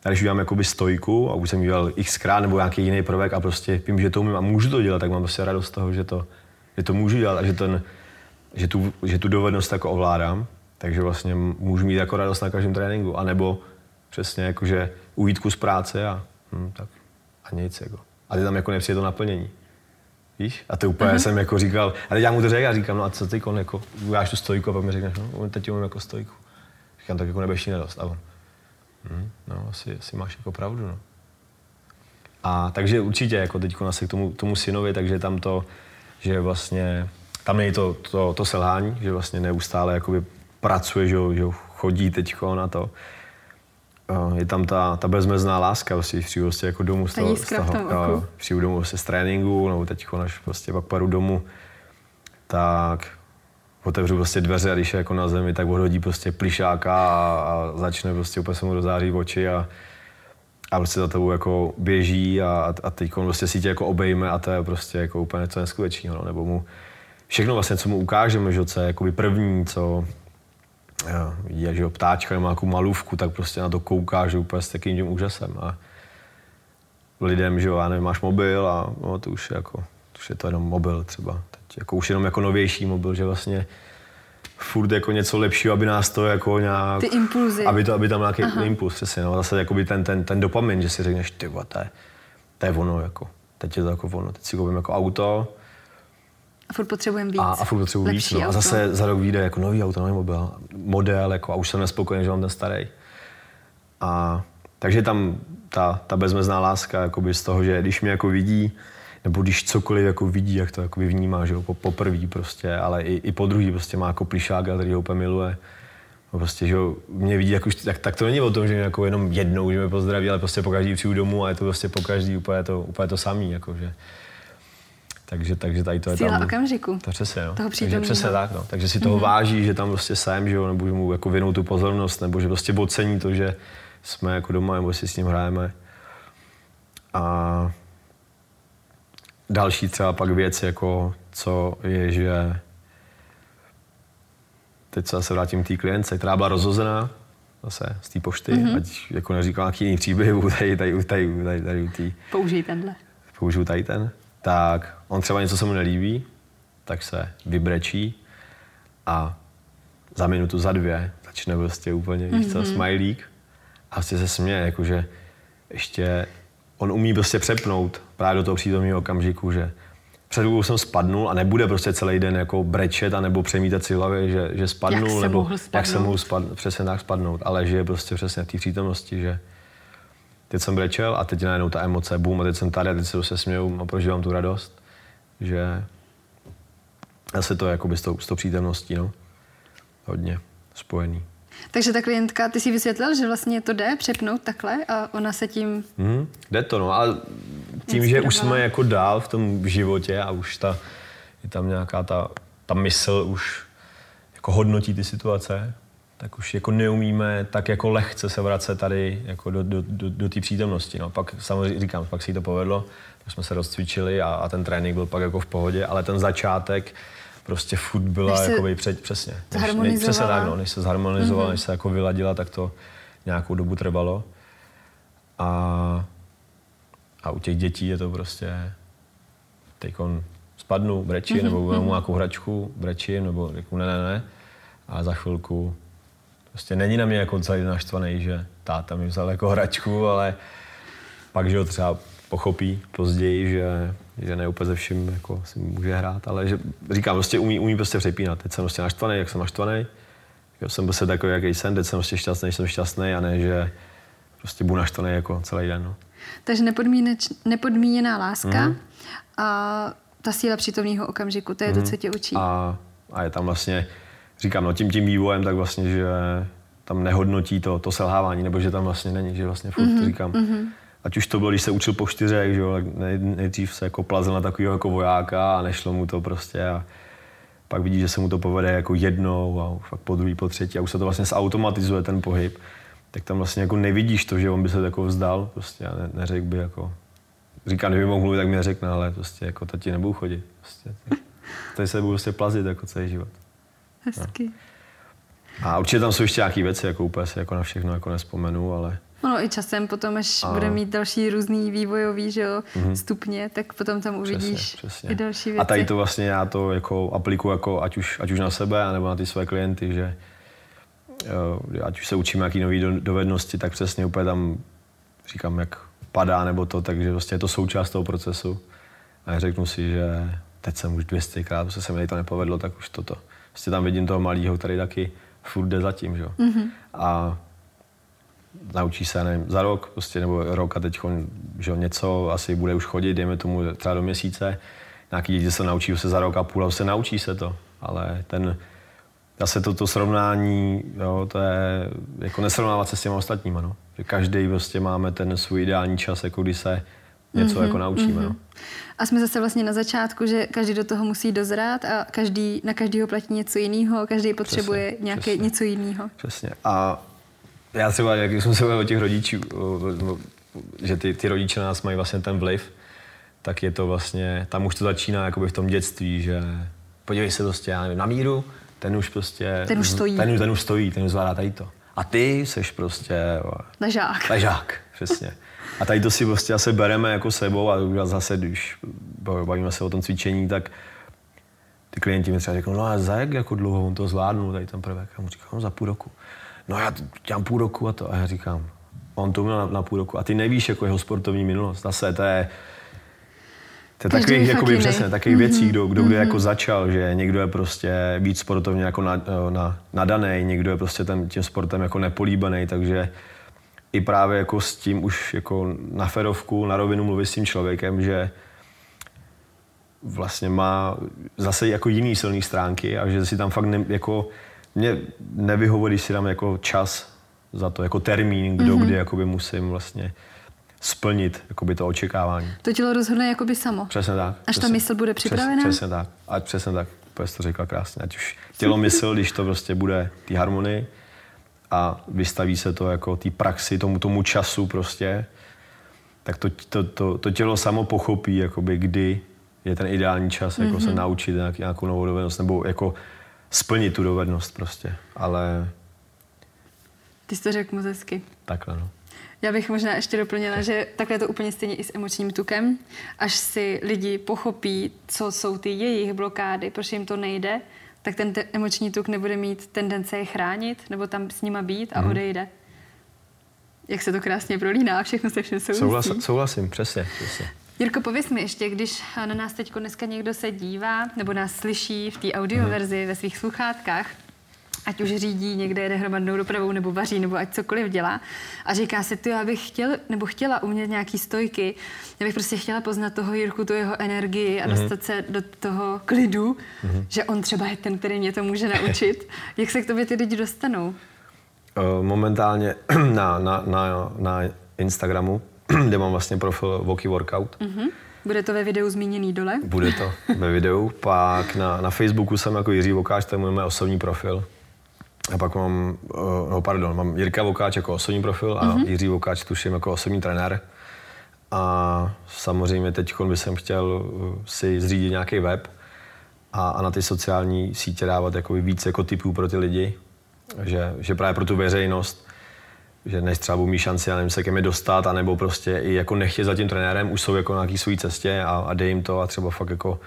B: já když udělám jakoby stojku a už jsem udělal xkrát nebo nějaký jiný prvek a prostě vím, že to umím a můžu to dělat, tak mám prostě radost z toho, že to, že to můžu dělat a že, ten, že, tu, že tu dovednost jako ovládám. Takže vlastně můžu mít jako radost na každém tréninku. A nebo přesně jako, že ujít kus práce a hm, tak a nic. Jako. A ty tam jako nepřijde to naplnění. Víš? A to úplně uh-huh. jsem jako říkal, a teď já mu to řekl a říkám, no a co ty jako, uděláš tu stojku a pak mi řekneš, no teď umím jako stojku. Říkám, tak jako nebudeš nedost. A on, hm, no asi, asi máš jako pravdu, no. A takže určitě jako teď asi k tomu, tomu synovi, takže tam to, že vlastně, tam je to, to, to selhání, že vlastně neustále jakoby pracuje, že, že chodí teď na to. Je tam ta, ta bezmezná láska, vlastně, když přijdu vlastně jako domů z toho, z toho přijdu domů vlastně z tréninku, nebo teď až prostě pak paru domů, tak otevřu prostě dveře a když je jako na zemi, tak odhodí prostě plišáka a, a začne prostě úplně se mu rozáří oči a, a prostě za tebou jako běží a, a teď prostě si tě jako obejme a to je prostě jako úplně něco neskutečného, no. nebo mu všechno vlastně, co mu ukážeme, že co je jako první, co, vidí, že ptáčka má nějakou malůvku, tak prostě na to kouká, že úplně s takým tím úžasem. A lidem, že jo, já nevím, máš mobil a no, to už je jako, to už je to jenom mobil třeba. Teď jako už jenom jako novější mobil, že vlastně furt jako něco lepšího, aby nás to jako nějak...
A: Ty impulzy.
B: Aby, to, aby tam nějaký Aha. impuls, přesně, no. Zase jakoby ten, ten, ten dopamin, že si řekneš, ty to je, to je ono, jako. Teď je to jako ono. Teď si koupím jako auto,
A: a furt potřebujeme víc.
B: A, a furt potřebuji víc. No. A zase za rok vyjde jako nový auto, nový mobil, model, jako, a už jsem nespokojený, že mám ten starý. A, takže tam ta, ta bezmezná láska jakoby z toho, že když mě jako vidí, nebo když cokoliv jako vidí, jak to jako vnímá, že jo, po, poprvý prostě, ale i, i po druhý prostě má jako plišáka, který ho úplně miluje. No prostě, že jo, mě vidí, jako, tak, tak, to není o tom, že mě jako jenom jednou, že mě pozdraví, ale prostě po každý přijdu domů a je to prostě po každý úplně to, úplně to samý, jako, že. Takže, takže tady to je
A: Síla
B: tam...
A: okamžiku.
B: To přesně, no.
A: Toho
B: takže přesně tak, no. Takže si toho mm-hmm. váží, že tam prostě jsem, že jo, nebo že mu jako věnou tu pozornost, nebo že prostě ocení to, že jsme jako doma, nebo si s ním hrajeme. A další třeba pak věc, jako co je, že teď se zase vrátím k té klience, která byla rozhozená zase z té pošty, mm-hmm. ať jako neříkal nějaký jiný příběh, (laughs) tady, tady, tady, tady, tady, tady, tady
A: Použij tenhle.
B: Použiju tady ten tak on třeba něco se mu nelíbí, tak se vybrečí a za minutu, za dvě začne prostě úplně, mm-hmm. víš co, mhm. smajlík a prostě se směje, jakože ještě on umí prostě přepnout právě do toho přítomného okamžiku, že před chvilkou jsem spadnul a nebude prostě celý den jako brečet a nebo přemítat si hlavě, že, že spadnul,
A: Jak
B: nebo
A: mohl
B: jak se
A: spadnout.
B: mohl spad, přesně tak spadnout, ale že je prostě přesně v té přítomnosti, že teď jsem brečel a teď najednou ta emoce, bum, a teď jsem tady a teď se se směju a prožívám tu radost, že asi to je jakoby s tou, s tou přítomností, no. Hodně spojený.
A: Takže ta klientka, ty si vysvětlil, že vlastně to jde přepnout takhle a ona se tím...
B: Hmm, jde to, no, ale tím, že už jsme jako dál v tom životě a už ta, je tam nějaká ta, ta mysl už jako hodnotí ty situace, tak už jako neumíme tak jako lehce se vracet tady jako do, do, do, do té přítomnosti. No. Pak samozřejmě říkám, pak si to povedlo, tak jsme se rozcvičili a, a ten trénink byl pak jako v pohodě, ale ten začátek prostě furt byla jakoby před, přesně. Než, než, přesně tak, no, než se zharmonizovala, mm-hmm. než se jako vyladila, tak to nějakou dobu trvalo. A, a u těch dětí je to prostě teď spadnu, brečím, mm-hmm. nebo mám nějakou hračku, brečím, nebo řeknu ne, ne, ne. A za chvilku prostě není na mě jako celý naštvaný, že táta mi vzal jako hračku, ale pak, že ho třeba pochopí později, že, že ne úplně ze vším jako si může hrát, ale že říkám, prostě umí, umí prostě přepínat. Teď jsem prostě naštvaný, jak jsem naštvaný. Já jsem prostě takový, jaký jsem, teď jsem prostě šťastný, jsem šťastný a ne, že prostě budu naštvaný jako celý den. No.
A: Takže nepodmíneč, nepodmíněná láska
B: Mhm.
A: a ta síla přítomného okamžiku, to je to, co tě učí.
B: A, a je tam vlastně, říkám, no tím tím vývojem, tak vlastně, že tam nehodnotí to, to selhávání, nebo že tam vlastně není, že vlastně furt to říkám. Ať už to bylo, když se učil po čtyřech, že jo, tak nej, nejdřív se jako plazil na takového jako vojáka a nešlo mu to prostě a pak vidí, že se mu to povede jako jednou a fakt po druhý, po třetí a už se to vlastně zautomatizuje ten pohyb, tak tam vlastně jako nevidíš to, že on by se jako vzdal prostě a ne, neřekl by jako, říkám, kdyby mohl mluvit, tak mi neřekne, ale prostě jako tati nebudu chodit. Prostě, tady se budu prostě plazit jako celý život.
A: Hezky.
B: A určitě tam jsou ještě nějaké věci, jako úplně si jako na všechno jako nespomenu, ale
A: No i časem potom, až
B: A-
A: bude mít další různý vývojový že jo, stupně, tak potom tam uvidíš
B: přesně, přesně.
A: i další věci.
B: A tady to vlastně já to jako aplikuju jako ať už, ať už na sebe, anebo na ty své klienty, že jo, ať už se učím nějaký nový do- dovednosti, tak přesně úplně tam říkám, jak padá nebo to, takže vlastně je to součást toho procesu. A já řeknu si, že teď jsem už 200krát, prostě se mi to nepovedlo, tak už toto. Prostě tam vidím toho malého, který taky furt jde zatím, že jo. Mm-hmm. A naučí se, nevím, za rok, prostě, nebo rok a teď že jo, něco asi bude už chodit, dejme tomu třeba do měsíce. Nějaký děti se naučí se za rok a půl a se naučí se to, ale ten, zase toto srovnání, jo, to je jako nesrovnávat se s těma ostatníma, no. Že každý prostě máme ten svůj ideální čas, jako kdy se něco mm-hmm, jako naučíme, no.
A: A jsme zase vlastně na začátku, že každý do toho musí dozrát a každý, na každého platí něco jiného, každý potřebuje
B: Přesně,
A: nějaké
B: přesně.
A: něco jiného.
B: Přesně. A já třeba, jak jsme se o těch rodičů, že ty, ty rodiče na nás mají vlastně ten vliv, tak je to vlastně, tam už to začíná jakoby v tom dětství, že podívej se prostě, já nevím, na míru, ten už prostě...
A: Ten už stojí.
B: Ten, už- ten už stojí, ten už zvládá tady to. A ty seš prostě
A: Ležák.
B: ležák, přesně. (laughs) A tady to si prostě asi bereme jako sebou a už zase, když bavíme se o tom cvičení, tak ty klienti mi třeba řeknou, no a za jak jako dlouho on to zvládnul, tady ten prvek. A mu říkám, no za půl roku. No já dělám půl roku a to. A já říkám, on to měl na, na půl roku. A ty nevíš jako jeho sportovní minulost. Zase to je, to je takových, jakoby,
A: jiný.
B: přesně, takových věcí, kdo, kdo kde jako začal, že někdo je prostě víc sportovně jako na, na, nadaný, někdo je prostě ten, tím sportem jako nepolíbený, takže i právě jako s tím už jako na ferovku, na rovinu mluvit s tím člověkem, že vlastně má zase jako jiný silný stránky a že si tam fakt ne, jako mě nevyhovuje, když si dám jako čas za to, jako termín, kdo mm-hmm. kdy jakoby musím vlastně splnit jakoby to očekávání.
A: To tělo rozhodne jakoby samo.
B: Přesně tak.
A: Až ta
B: přesně,
A: mysl bude připravená?
B: Přes, přesně tak. A přesně tak. Jsi to řekla krásně. Ať už tělo, mysl, když to prostě bude té harmonii a vystaví se to jako té praxi, tomu, tomu času prostě, tak to, to, to, to tělo samo pochopí, jakoby, kdy je ten ideální čas, jako
A: Mhm.
B: se naučit nějak, nějakou novou dovednost, nebo jako splnit tu dovednost prostě. Ale
A: Ty jsi to řekl moc hezky.
B: takhle, no.
A: Já bych možná ještě doplnila, že takhle je to úplně stejně i s emočním tukem. Až si lidi pochopí, co jsou ty jejich blokády, proč jim to nejde, tak ten te- emoční tuk nebude mít tendence je chránit nebo tam s nima být a
B: Mhm.
A: odejde. Jak se to krásně prolíná, všechno se všem souvisí.
B: Souhlas, souhlasím, přesně, přesně.
A: Jirko, pověs mi ještě, když na nás teď dneska někdo se dívá nebo nás slyší v té audioverzi mm. ve svých sluchátkách, ať už řídí někde jede hromadnou dopravou nebo vaří, nebo ať cokoliv dělá. A říká si, ty, já bych chtěl, nebo chtěla umět nějaký stojky, já bych prostě chtěla poznat toho Jirku, tu jeho energii a mm-hmm. dostat se do toho klidu, mm-hmm. že on třeba je ten, který mě to může naučit. (laughs) Jak se k tobě ty lidi dostanou?
B: Eh, momentálně (clears throat) na, na, na, na Instagramu, (clears throat) kde mám vlastně profil Voky Workout.
A: Mm-hmm. Bude to ve videu zmíněný dole?
B: Bude to ve videu. Pak na, na Facebooku jsem jako Jiří Vokáč, to je můj osobní profil. A pak mám, uh, no pardon, mám Jirka Vokáč jako osobní profil a mm-hmm. Jiří Vokáč tuším jako osobní trenér. A samozřejmě teď bych chtěl eh, si zřídit nějaký web a, a na ty sociální sítě dávat jako víc jako typů pro ty lidi, že, že právě pro tu veřejnost, že než třeba budu mít šanci, já nevím, se ke mi dostat, anebo prostě i jako nechtějí za tím trenérem, už jsou jako na nějaký své cestě a, a dej jim to a třeba fakt jako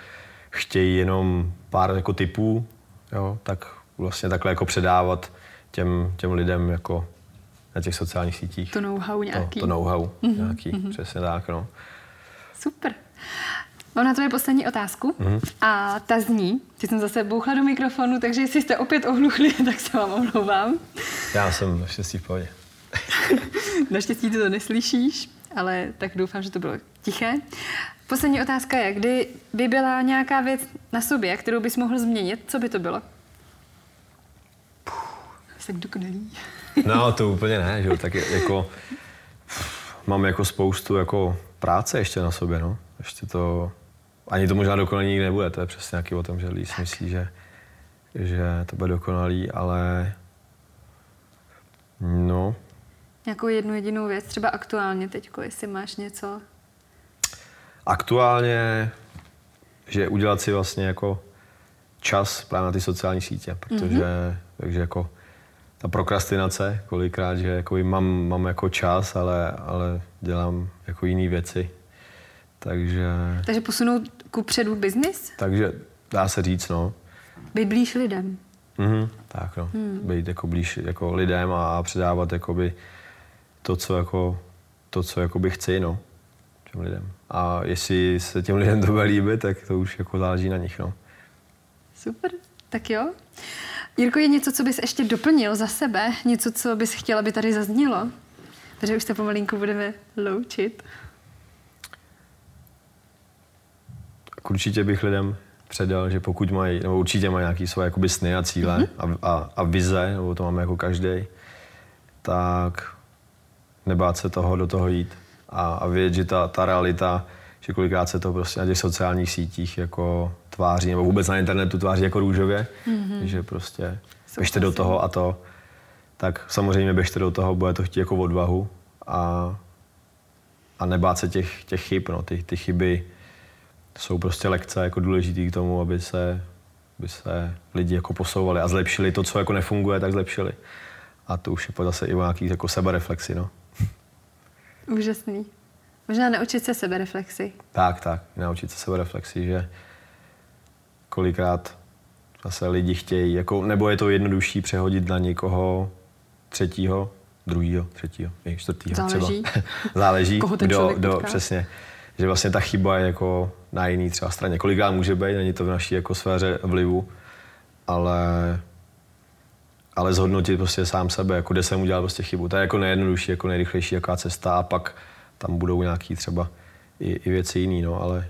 B: chtějí jenom pár jako typů, jo, tak vlastně takhle jako předávat těm, těm lidem jako na těch sociálních sítích.
A: To know-how nějaký.
B: To, to know-how mm-hmm. nějaký, mm-hmm. přesně tak, no.
A: Super. Mám na tvoje poslední otázku mm-hmm. a ta zní, ty jsem zase bouchla do mikrofonu, takže jestli jste opět ohluchli, (laughs) tak se vám omlouvám.
B: Já jsem naštěstí v pohodě. (laughs)
A: naštěstí ty to neslyšíš, ale tak doufám, že to bylo tiché. Poslední otázka je, kdy by byla nějaká věc na sobě, kterou bys mohl změnit, co by to bylo? Tak dokonalý. (laughs)
B: no, to úplně ne, že tak jako mám jako spoustu jako práce ještě na sobě, no. Ještě to, ani to možná dokonalý nikdy nebude, to je přesně nějaký o tom, že lidi si myslí, že, že to bude dokonalý, ale no.
A: Nějakou jednu jedinou věc, třeba aktuálně teď, jestli máš něco?
B: Aktuálně, že udělat si vlastně jako čas právě na ty sociální sítě, protože mm-hmm. takže jako ta prokrastinace, kolikrát, že jako mám, mám jako čas, ale, ale dělám jako jiné věci. Takže...
A: Takže posunout ku předu biznis?
B: Takže dá se říct, no.
A: Být blíž lidem.
B: Mhm, tak no. Hmm. Být jako blíž jako lidem a, a předávat jakoby to, co jako, to, co jakoby chci, no. Těm lidem. A jestli se těm lidem to bude líbit, tak to už jako záleží na nich, no.
A: Super, tak jo. Jirko, je něco, co bys ještě doplnil za sebe? Něco, co bys chtěla, aby tady zaznělo? Takže už se pomalinku budeme loučit.
B: Určitě bych lidem předal, že pokud mají, nebo určitě mají nějaké svoje jakoby sny a cíle mm-hmm. a, a, a vize, nebo to máme jako každý, tak nebát se toho do toho jít a, a vědět, že ta, ta realita, že kolikrát se to prostě na těch sociálních sítích jako tváří, nebo vůbec na internetu tváří jako růžově, mm-hmm. že prostě běžte do toho a to, tak samozřejmě běžte do toho, bude to chtít jako odvahu a, a nebát se těch, těch chyb, no, ty, ty chyby jsou prostě lekce jako důležitý k tomu, aby se, aby se lidi jako posouvali a zlepšili to, co jako nefunguje, tak zlepšili. A to už je zase i nějaký jako sebereflexy, no.
A: Úžasný. Možná naučit se sebereflexy.
B: Tak, tak. Naučit se sebereflexy, že kolikrát zase lidi chtějí, jako, nebo je to jednodušší přehodit na někoho třetího, druhýho, třetího, čtvrtýho
A: Záleží.
B: třeba. (laughs) Záleží.
A: Koho ten
B: do, do, přesně. Že vlastně ta chyba je jako na jiný třeba straně. Kolikrát může být, není to v naší jako sféře vlivu, ale ale zhodnotit prostě sám sebe, jako kde jsem udělal prostě chybu. To je jako nejjednodušší, jako nejrychlejší jaká cesta a pak tam budou nějaký třeba i, i věci jiný, no, ale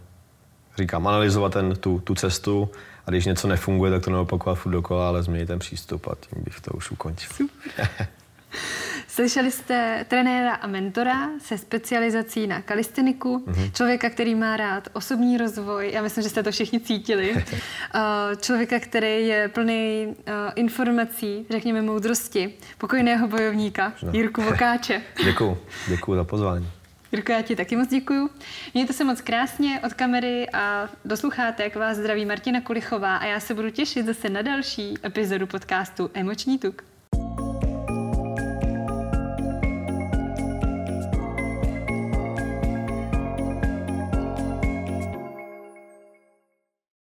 B: říkám, analyzovat ten, tu, tu cestu a když něco nefunguje, tak to neopakovat furt dokola, ale změnit ten přístup a tím bych to už ukončil. (laughs)
A: Slyšeli jste trenéra a mentora se specializací na kalisteniku, mm-hmm. člověka, který má rád osobní rozvoj, já myslím, že jste to všichni cítili, (laughs) eh, člověka, který je plný eh, informací, řekněme moudrosti, pokojného bojovníka, no. Jirku Vokáče. (laughs)
B: děkuju, děkuju za pozvání.
A: Jirko, já ti taky moc děkuju. Mějte se moc krásně od kamery a do sluchátek vás zdraví Martina Kulichová a já se budu těšit zase na další epizodu podcastu Emoční tuk.